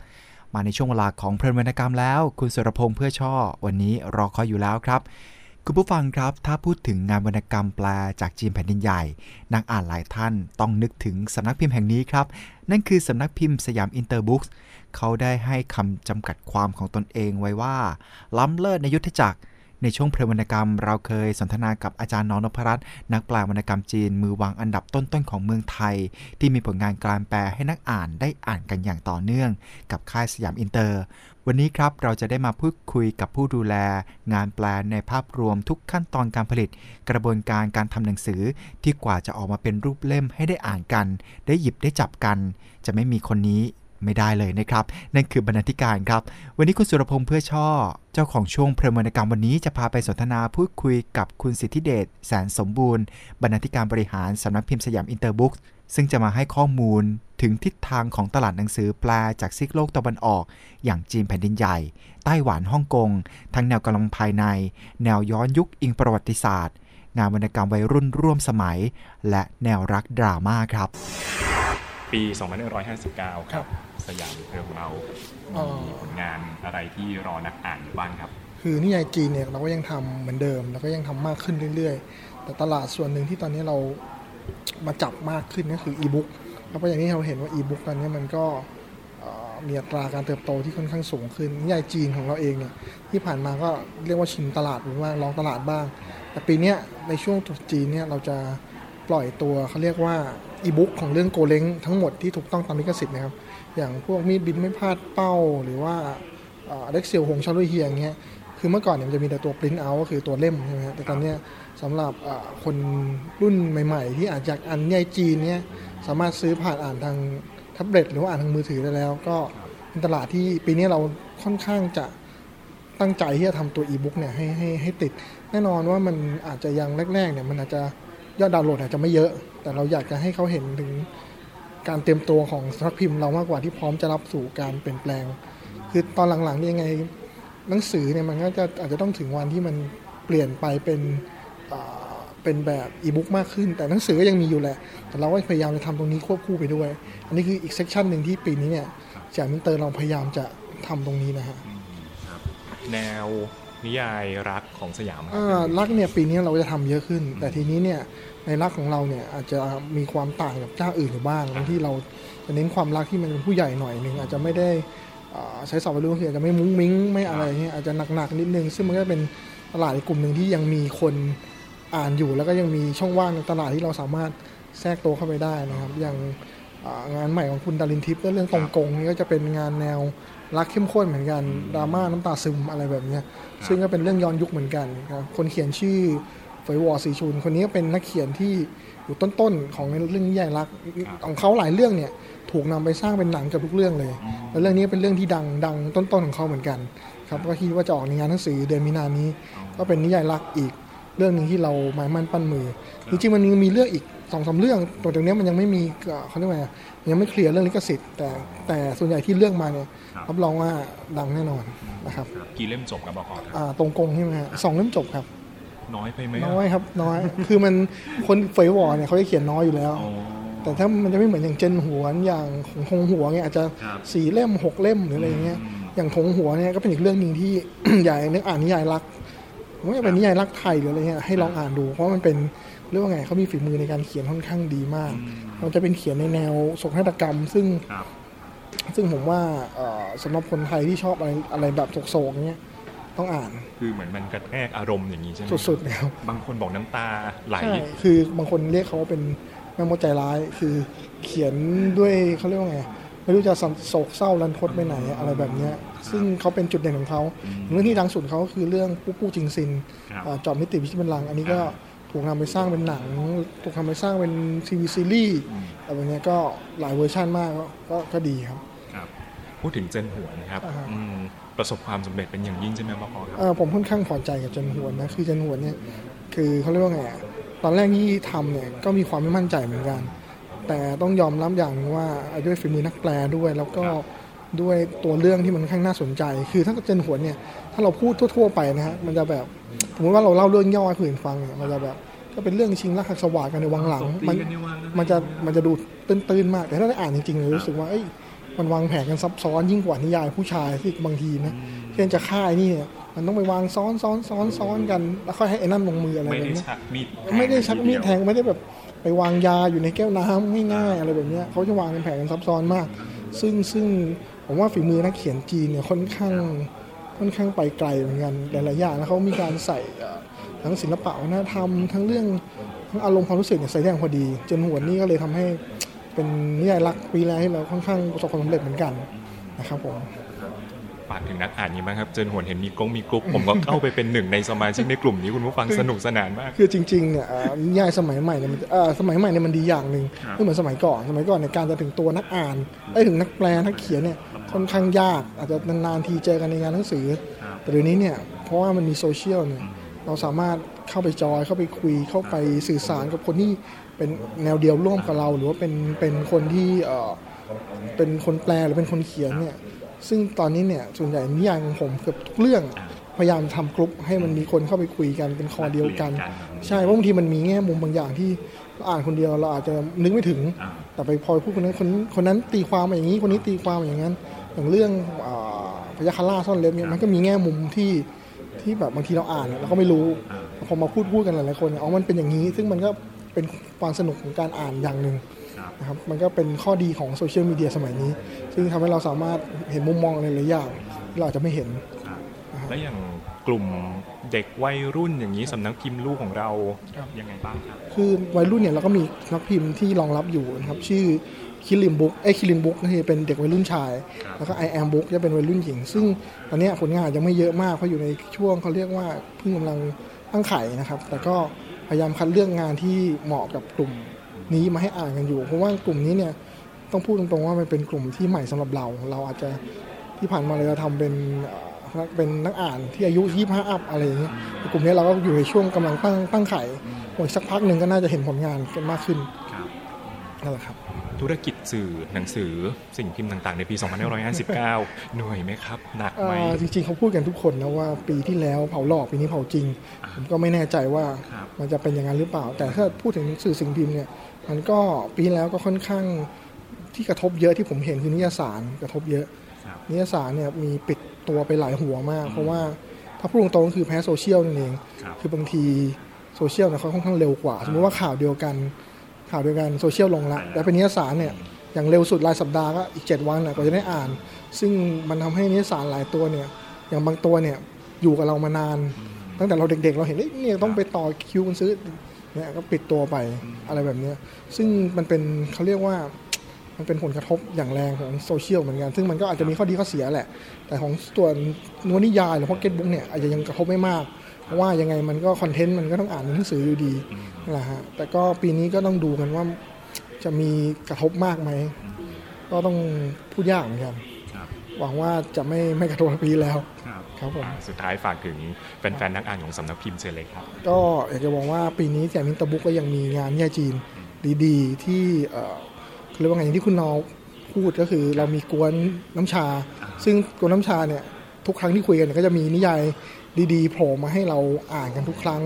Speaker 1: มาในช่วงเวลาของเพลินวรรณกรรมแล้ว คุณสุรพงษ์เพื่อช่อ วันนี้รอคอยอยู่แล้วครับ คุณผู้ฟังครับ ถ้าพูดถึงงานวรรณกรรมแปลจากจีนแผ่นดินใหญ่ นักอ่านหลายท่านต้องนึกถึงสำนักพิมพ์แห่งนี้ครับ นั่นคือสำนักพิมพ์สยามอินเตอร์บุ๊กเขาได้ให้คำจำกัดความของตนเองไว้ว่า ล้ำเลิศในยุทธจักรในช่วงเพลวรรณกรรม เราเคยสนทนากับอาจารย์น้องนพรัตน์นักแปลวรรณกรรมจีนมือวางอันดับต้นๆของเมืองไทย ที่มีผลงานการแปลให้นักอ่านได้อ่านกันอย่างต่อเนื่อง กับค่ายสยามอินเตอร์ วันนี้ครับเราจะได้มาพูดคุยกับผู้ดูแล งานแปลในภาพรวมทุกขั้นตอนการผลิต กระบวนการการทำหนังสือ ที่กว่าจะออกมาเป็นรูปเล่มให้ได้อ่านกัน ได้หยิบได้จับกัน จะไม่มีคนนี้ไม่ได้เลยนะครับ นั่นคือบรรณาธิการครับ วันนี้คุณสุรพงษ์เพื่อช่อ เจ้าของช่วงเพลินวรรณกรรมวันนี้จะพาไปสนทนาพูดคุยกับคุณสิทธิเดชแสนสมบูรณ์ บรรณาธิการบริหารสำนักพิมพ์สยามอินเตอร์บุ๊กซึ่งจะมาให้ข้อมูล ถึงทิศทางของตลาดหนังสือแปลจากซีกโลกตะวันออก อย่างจีนแผ่นดินใหญ่ ไต้หวันฮ่องกง ทั้งแนวกำลังภายใน แนวย้อนยุคอิงประวัติศาสตร์ งานวรรณกรรมวัยรุ่นร่วมสมัย และแนวรักดราม่าครับ
Speaker 3: ปี 2559 ครับ สยามเรื่องเรามีผลงานอะไรที่รอนักอ่านอยู่บ้างครับ
Speaker 4: คือนิยายจีนเนี่ยเราก็ยังทำเหมือนเดิม แล้วก็ยังทำมากขึ้นเรื่อย ๆ แต่ตลาดส่วนหนึ่งที่ตอนนี้เรามาจับมากขึ้นก็คืออีบุ๊ก แล้วก็อย่างนี้เราเห็นว่าอีบุ๊กตอนนี้มันก็มีอัตราการเติบโตที่ค่อนข้างสูงขึ้นนิยายจีนของเราเองเนี่ยที่ผ่านมาก็เรียกว่าชิมตลาดหรือว่าลองตลาดบ้าง แต่ปีนี้ในช่วงตรุษจีนเนี่ยเราจะปล่อยตัวเขาเรียกว่าอีบุ๊กของเรื่องโกเล้งทั้งหมดที่ถูกต้องตามลิขสิทธิ์นะครับ อย่างพวกมีดบินไม่พลาดเป้า หรือว่าเล็กเซียวหงชาลุยเฮียงเงี้ยคือเมื่อก่อนเนี่ยมันจะมีแต่ตัวปริ้นเอาก็คือตัวเล่มใช่ไหมแต่ตอนนี้ สำหรับคนรุ่นใหม่ ๆ ที่อาจจะอ่านนิยายจีนเนี่ยสามารถซื้อผ่านอ่านทางแท็บเล็ตหรือว่าอ่านทางมือถือได้แล้ว ก็เป็นตลาดที่ปีนี้เราค่อนข้างจะตั้งใจที่จะทำตัวอีบุ๊กเนี่ยให้ให้ให้ติด แน่นอนว่ามันอาจจะยังแรกๆเนี่ยมันอาจจะยอดดาวน์โหลดอาจจะไม่เยอะ แต่เราอยากจะให้เขาเห็นถึงการเตรียมตัวของสำนักพิมพ์เรามากกว่าที่พร้อมจะรับสู่การเปลี่ยนแปลง คือตอนหลังๆนี่ยังไงหนังสือเนี่ยมันก็จะอาจจะต้องถึงวันที่มันเปลี่ยนไปเป็น เป็นแบบอีบุ๊กมากขึ้น แต่หนังสือก็ยังมีอยู่แหละ แต่เราก็พยายามจะทำตรงนี้ควบคู่ไปด้วย อันนี้คืออีก section หนึ่งที่ปีนี้เนี่ยสยามอินเตอร์เราพยายามจะทำตรงนี้นะฮะ
Speaker 3: แนวนิยายรักของสยาม
Speaker 4: รักเนี่ยปีนี้เราจะทำเยอะขึ้น แต่ทีนี้เนี่ยในรักของเราเนี่ยอาจจะมีความต่างจากเจ้าอื่นอยู่บ้างบางที่เราจะเน้นความรักที่มันเป็นผู้ใหญ่หน่อยหนึ่งอาจจะไม่ได้ใช้สอบไปรู้คืออาจจะไม่มุ้งมิ้งไม่อะไรเงี้ยอาจจะหนักๆนิดนึง ซึ่งมันก็เป็นตลาดอีกกลุ่มหนึ่งที่ยังมีคน อ่านอยู่แล้วก็ยังมีช่องว่างในตลาดที่เราสามารถแทรกตัวเข้าไปได้นะครับ อย่างงานใหม่ของคุณดารินทิพย์เรื่องตรงกงนี่ก็จะเป็นงานแนวรักเข้มข้นเหมือนกันดราม่าน้ำตาซึมอะไรแบบนี้ซึ่งก็เป็นเรื่องย้อนยุคเหมือนกันครับคนเขียนชื่อเฟยวอสีชุน คนนี้ก็เป็นนักเขียนที่อยู่ต้นๆของเรื่องนิยายรักของเขาหลายเรื่องเนี่ยถูกนำไปสร้างเป็นหนังกับทุกเรื่องเลย แล้วเรื่องนี้เป็นเรื่องที่ดังดังต้นๆของเขาเหมือนกันครับก็คิดว่าจะออกในงานหนังสือเดือนมีนานี้ ก็เป็นนิยายรักอีก เรื่องหนึ่งที่เราหมายมั่นปั้นมือ จริงๆมันยังมีเรื่องอีกสองสาเรื่องตัวตรงนี้มันยังไม่มีเขาเรียกว่ายังไม่เคลียร์เรื่องลิขสิทธิ์แต่แต่ส่วนใหญ่ที่เลือกมาเนี่ยรับรองว่าดังแน่นอนนะครับ
Speaker 3: กี่เล่มจบครับบกครับ
Speaker 4: อ่าตรงกงใช่ไหมฮะสองเล่มจบครับ
Speaker 3: น้อยไปไหม
Speaker 4: น้อยครับน้อย คือมันคนเฟยวอร์เนี่ยเขาจะเขียนน้อยอยู่แล้ว
Speaker 3: อ๋อ
Speaker 4: แต่ถ้ามันจะไม่เหมือนอย่างเจนหัวนอย่างของคงหัวเนี่ยอาจจะ
Speaker 3: ครับ
Speaker 4: สี่เล่มหกเล่มหรืออะไรเงี้ยอย่างทงหัวเนี่ยก็เป็นอีกเรื่องหนึ่งที่อยากให้นึกอ่านนิยายรัก ไม่ว่าเป็นนิยายรักไทยหรืออะไรเงี้ยให้ลองอ่านดู เพราะมันเป็นเรียกว่าไงเขามีฝีมือในการเขียนค่อนข้างดีมาก มันจะเป็นเขียนในแนวโศกนาฏกรรม ซึ่ง
Speaker 3: ครับ
Speaker 4: ซึ่งผมว่าเอ่อสำหรับคนไทยที่ชอบอะไรอะไรแบบโศกๆเนี้ยต้องอ่าน
Speaker 3: คือเหมือนมันกระแทกอารมณ์อย่างนี้ใช่ไหม
Speaker 4: สุดๆเลยครับ
Speaker 3: บางคนบอกน้ำตาไหล
Speaker 4: ใช่คือบางคนเรียกเขาว่าเป็นแม่มดใจร้าย คือเขียนด้วยเขาเรียกว่าไงไม่รู้จะโศกเศร้ารันทดไปไหนอะไรแบบเนี้ย ซึ่งเขาเป็นจุดเด่นของเขาเรื่องที่ดังสุดเขาก็คือเรื่องปู้ปู้จิงซิน
Speaker 3: ครับ
Speaker 4: อ่าจอบมิติวิชิตบัลลังก์อันนี้ก็ถูกนำไปสร้างเป็นหนัง ถูกทำไปสร้างเป็นทีวีซีรีส์อะไรแบบเนี้ยก็หลายเวอร์ชันมากก็ก็ก็ดีครับ
Speaker 3: ครับ พูดถึงเจินหวนนะครับ
Speaker 4: อ่าฮะ
Speaker 3: อืมประสบความสำเร็จเป็นอย่างยิ่งใช่ไหมบกครับ
Speaker 4: เออผมค่อนข้างพอใจกับเจินหวนนะคือเจินหวนเนี่ยคือเขาเรียกว่าไงอะตอนแรกที่ทำเนี่ยก็มีความไม่มั่นใจเหมือนกัน แต่ต้องยอมรับอย่างหนึ่งว่าด้วยฝีมือนักแปลด้วยแล้วก็ ด้วยตัวเรื่องที่มันค่อนข้างน่าสนใจ คือถ้าจันหวนเนี่ยถ้าเราพูดทั่ว ๆ ไปนะฮะมันจะแบบสมมติว่าเราเล่าเรื่องย่อให้คนอื่นฟังเนี่ยมันจะแบบก็เป็นเรื่องชิงรักหักสวาดกันในวังหลัง
Speaker 3: ตบตี
Speaker 4: มัน
Speaker 3: กันในวังนะ
Speaker 4: มันจะมันจะดูตื้นๆมาก แต่ถ้าได้อ่านจริงๆเลยรู้สึกว่าเอ้ยมันวางแผนกันซับซ้อนยิ่งกว่านิยายผู้ชายที่บางทีนะเช่นจะฆ่าไอ้นี่เนี่ยมันต้องไปวางซ้อนซ้อนซ้อนซ้อนกัน แล้วค่อยให้ไอ้นั่นลงมืออะไร
Speaker 3: ไม่
Speaker 4: แบบ
Speaker 3: ได้
Speaker 4: เนี้ย
Speaker 3: ชักมีด
Speaker 4: ไม่ได้ชักมีดแทงไม่ได้แบบไปวางยาอยู่ในแก้วน้ำง่ายๆอะไรแบบเนี้ยเขาจะวางเป็นแผนกันซับซ้อนมาก ซึ่งซึ่ง ผมว่าฝีมือนักเขียนจีนเนี่ยค่อนข้างค่อนข้างไปไกลเหมือนกันหลายๆอย่างแล้วเขามีการใส่เอ่อทั้งศิลปะวัฒนธรรม ทั้งเรื่องทั้งอารมณ์ความรู้สึกเนี่ยใส่ได้อย่างพอดี จนหัวนนี่ก็เลยทำให้เป็นนิยายรักปีแรกที่เราค่อนข้างประสบความสำเร็จเหมือนกันนะครับผม
Speaker 3: ฝากถึงนักอ่านนี้บ้างครับเจนหัวเห็นมีกล้องมีกลุ่มผมก็เข้าไปเป็นหนึ่งในสมาชิกในกลุ่มนี้คุณผู้ฟังสนุกสนานมาก
Speaker 4: คือจริงๆเนี่ยเอ่อนิยายสมัยใหม่เนี่ยมันเอ่อสมัยใหม่เนี่ยมันดีอย่างหนึ่ง
Speaker 3: ครับ
Speaker 4: ไม่เหมือนสมัยก่อนสมัยก่อนในยการจะถึงตัวนักอ่านได้ถึงนักแปลนักเขียนเนี่ย ค่อนข้างยาก อาจจะนานๆทีเจอกันในงานหนังสือ แต่เดี๋ยวนี้เนี่ยเพราะว่ามันมีโซเชียลเนี่ยเราสามารถเข้าไปจอยเข้าไปคุยเข้าไปสื่อสารกับคนที่เป็นแนวเดียวร่วมกับเรา หรือว่าเป็นเป็นคนที่เอ่อเป็นคนแปลหรือเป็นคนเขียนเนี่ยซึ่งตอนนี้เนี่ยส่วนใหญ่นิยายของผมเกือบทุกเรื่องพยายามทำกลุ่มให้มันมีคนเข้าไปคุยกันเป็นคอเดียวกัน ใช่เพราะบางทีมันมีแง่มุมบางอย่างที่เราอ่านคนเดียวเราอาจจะนึกไม่ถึง แต่ไปพอพูดคนนั้นคนคนนั้นตีความมาอย่างนี้คนนี้ตีความมาอย่างนั้น อย่างเรื่องอ่าพยาคาร่าซ่อนเล็บเนี่ยมันก็มีแง่มุมที่ที่แบบบางทีเราอ่านเราก็ไม่รู้พอมาพูดพูดกันหลายๆคนเนี่ยอ๋อมันเป็นอย่างนี้ ซึ่งมันก็เป็นความสนุกของการอ่านอย่างหนึ่งนะครับมันก็เป็นข้อดีของโซเชียลมีเดียสมัยนี้ ซึ่งทำให้เราสามารถเห็นมุมมองอะไรหลายอย่างที่เราอาจจะไม่เห็น
Speaker 3: แล้วอย่าง กลุ่มเด็กวัยรุ่นอย่างนี้สำนักพิมพ์ลูกของเรา
Speaker 4: ครับ
Speaker 3: ยังไงบ้างครับ
Speaker 4: คือวัยรุ่นเนี่ยเราก็มีนักพิมพ์ที่รองรับอยู่นะครับชื่อคิริมบุ๊กเอ้คิรินบุ๊กก็คือเป็นเด็กวัยรุ่นชาย แล้วก็ไอแอมบุ๊กจะเป็นวัยรุ่นหญิง ซึ่งตอนเนี้ยผลงานยังไม่เยอะมากเพราะอยู่ในช่วงเขาเรียกว่าเพิ่งกำลังตั้งไข่นะครับ แต่ก็พยายามคัดเลือกงานที่เหมาะกับกลุ่มนี้มาให้อ่านกันอยู่ เพราะว่ากลุ่มนี้เนี่ยต้องพูดตรงๆว่ามันเป็นกลุ่มที่ใหม่สำหรับเรา เราอาจจะที่ผ่านมาเราจะทำเป็น เอ่อเป็นนักอ่านที่อายุ 25 อัพอะไรอย่างเงี้ยแต่กลุ่มนี้เราก็อยู่ในช่วงกำลังตั้งตั้งไข่อีกสักพักหนึ่งก็น่าจะเห็นผลงานกันมากขึ้น
Speaker 3: ครับ
Speaker 4: นั่นแหละครับ
Speaker 3: ธุรกิจสื่อหนังสือสิ่งพิมพ์ต่างๆ ในปี 2559 เหนื่อยไหมครับ หนัก
Speaker 4: เอ่
Speaker 3: ไหม
Speaker 4: อจริงๆเขาพูดกันทุกคนนะว่าปีที่แล้วเผาหลอกปีนี้เผาจริง ผมก็ไม่แน่ใจว่า
Speaker 3: ครับ
Speaker 4: มันจะเป็นอย่างนั้นหรือเปล่า แต่ถ้าพูดถึงสื่อสิ่งพิมพ์เนี่ยมันก็ปีที่แล้วก็ค่อนข้างที่กระทบเยอะที่ผมเห็นคือนิยสารกระทบเยอะ
Speaker 3: ครับ
Speaker 4: นิยสารเนี่ยมีปิด ตัวไปหลายหัวมาก เพราะว่าถ้าพูดตรงๆก็คือแพ้โซเชียลนั่นเอง
Speaker 3: ครับ
Speaker 4: คือบางทีโซเชียลเนี่ยเขาค่อนข้างเร็วกว่า สมมติว่าข่าวเดียวกัน ข่าวเดียวกันโซเชียลลงละแต่เป็นนิยสารเนี่ยอย่างเร็วสุดรายสัปดาห์ก็อีก 7 วันน่ะกว่าจะได้อ่าน ซึ่งมันทำให้นิยสารหลายตัวเนี่ยอย่างบางตัวเนี่ยอยู่กับเรามานาน ตั้งแต่เราเด็กๆ เราเห็นเอ้ยเนี่ยต้องไปต่อคิวกันซื้อเนี่ยก็ปิดตัวไปอะไรแบบเนี้ยซึ่งมันเป็นเขาเรียกว่า มันเป็นผลกระทบอย่างแรงของโซเชียลเหมือนกัน ซึ่งมันก็อาจจะมีข้อดีข้อเสียแหละ แต่ของตัวนวนิยายหรือพ็อกเก็ตบุ๊กเนี่ยอาจจะยังกระทบไม่มาก เพราะว่ายังไงมันก็ content มันก็ต้องอ่านหนังสืออยู่ดีนั่นแหละฮะ แต่ก็ปีนี้ก็ต้องดูกันว่าจะมีกระทบมากไหม ก็ต้องพูดยากเหมือนกัน
Speaker 3: ครับ
Speaker 4: หวังว่าจะไม่ไม่กระทบกับปีแล้ว
Speaker 3: ครับ
Speaker 4: ครับผม
Speaker 3: อ่าสุดท้ายฝากถึงแฟนๆนักอ่านของสำนักพิมพ์เชิญเลยครับ
Speaker 4: ก็อยากจะบอกว่าปีนี้แจมินตะบุ๊กก็ยังมีงานนิยายจีนดีๆ ที่ เอ่อเขาเรียกว่าไงอย่างที่คุณนอพูดก็คือเรามีกวนน้ำชา ซึ่งกวนน้ำชาเนี่ยทุกครั้งที่คุยกันเนี่ยก็จะมีนิยายดีๆโผล่มาให้เราอ่านกันทุกครั้ง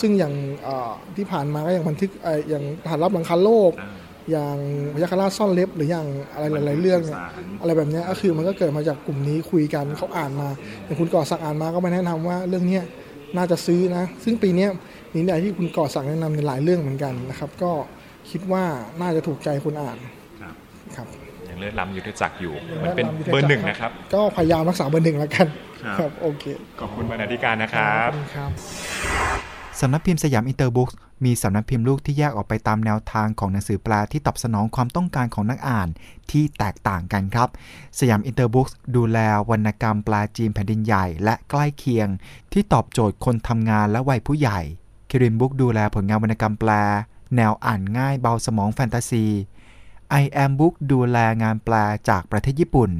Speaker 4: ซึ่งอย่างเอ่อที่ผ่านมาก็อย่างบันทึกเอ่ออย่างฐานรับหลังคาโลก อย่างพยัคฆราชซ่อนเล็บ หรืออย่างอะไรหลาย ๆ เรื่องเนี่ยอะไรแบบเนี้ยก็คือมันก็เกิดมาจากกลุ่มนี้คุยกันเขาอ่านมาอย่างคุณก่อสั่งอ่านมาก็มาแนะนำว่าเรื่องเนี้ยน่าจะซื้อนะ ซึ่งปีเนี้ยมีนิยายที่คุณก่อสั่งแนะนำในหลายเรื่องเหมือนกันนะครับ ก็คิดว่าน่าจะถูกใจคนอ่าน
Speaker 3: ครับ
Speaker 4: ครับ
Speaker 3: ยังเลือดล้ำยุทธจักรอยู่มันเป็นเบอร์หนึ่งนะครับ
Speaker 4: ก็พยายามรักษาเบอร์หนึ่งแล้วกัน
Speaker 3: ครับ
Speaker 4: ครับโอเค
Speaker 3: ขอบคุณบรรณาธิการนะครับ
Speaker 4: ขอณครับ
Speaker 1: สำนักพิมพ์สยามอินเตอร์บุ๊กมีสำนักพิมพ์ลูกที่แยกออกไปตามแนวทางของหนังสือแปลที่ตอบสนองความต้องการของนักอ่านที่แตกต่างกันครับ สยามอินเตอร์บุ๊กดูแลวรรณกรรมแปลจีนแผ่นดินใหญ่ และใกล้เคียง ที่ตอบโจทย์คนทำงานและวัยผู้ใหญ่คิรินบุ๊กดูแลผลงานวรรณกรรมแปล แนวอ่านง่ายเบาสมองแฟนตาซี I am Book ดูแลงานแปลจากประเทศญี่ปุ่น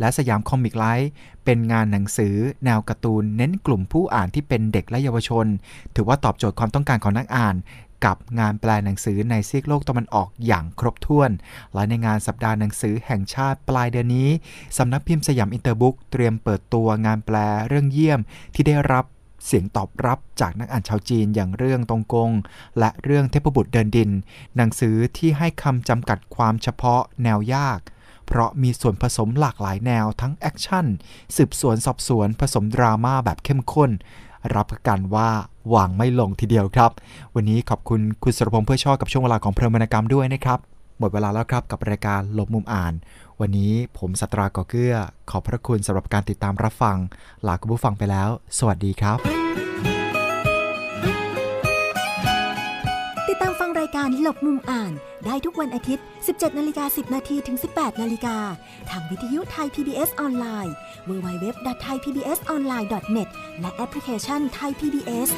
Speaker 1: และสยามคอมิกไลท์เป็นงานหนังสือ แนวการ์ตูนเน้นกลุ่มผู้อ่านที่เป็นเด็กและเยาวชน ถือว่าตอบโจทย์ความต้องการของนักอ่าน กับงานแปลหนังสือในซีกโลกตะวันออกอย่างครบถ้วน และในงานสัปดาห์หนังสือแห่งชาติปลายเดือนนี้สำนักพิมพ์สยามอินเตอร์บุ๊กเตรียมเปิดตัวงานแปลเรื่องเยี่ยมที่ได้รับ เสียงตอบรับจากนักอ่านชาวจีนอย่างเรื่องตงกง และเรื่องเทพบุตรเดินดิน หนังสือที่ให้คำจำกัดความเฉพาะแนวยาก เพราะมีส่วนผสมหลากหลายแนวทั้งแอคชั่น สืบสวนสอบสวนผสมดราม่าแบบเข้มข้น รับประกันว่าวางไม่ลงทีเดียวครับ วันนี้ขอบคุณคุณสุรพงษ์เพื่อช่อกับช่วงเวลาของเพลินวรรณกรรมด้วยนะครับ หมดเวลาแล้วครับกับรายการหลบมุมอ่าน วันนี้ผมสัตราก่อเกื้อ ขอบพระคุณสำหรับการติดตามรับฟัง ลาคุณผู้ฟังไปแล้ว สวัสดีครับ
Speaker 5: ติดตามฟังรายการหลบมุมอ่าน ได้ทุกวันอาทิตย์ 17นาฬิกา10 นาทีถึง 18นาฬิกาทางวิทยุไทย PBS ออนไลน์ www.thaipbsonline.net และแอปพลิเคชัน Thai PBS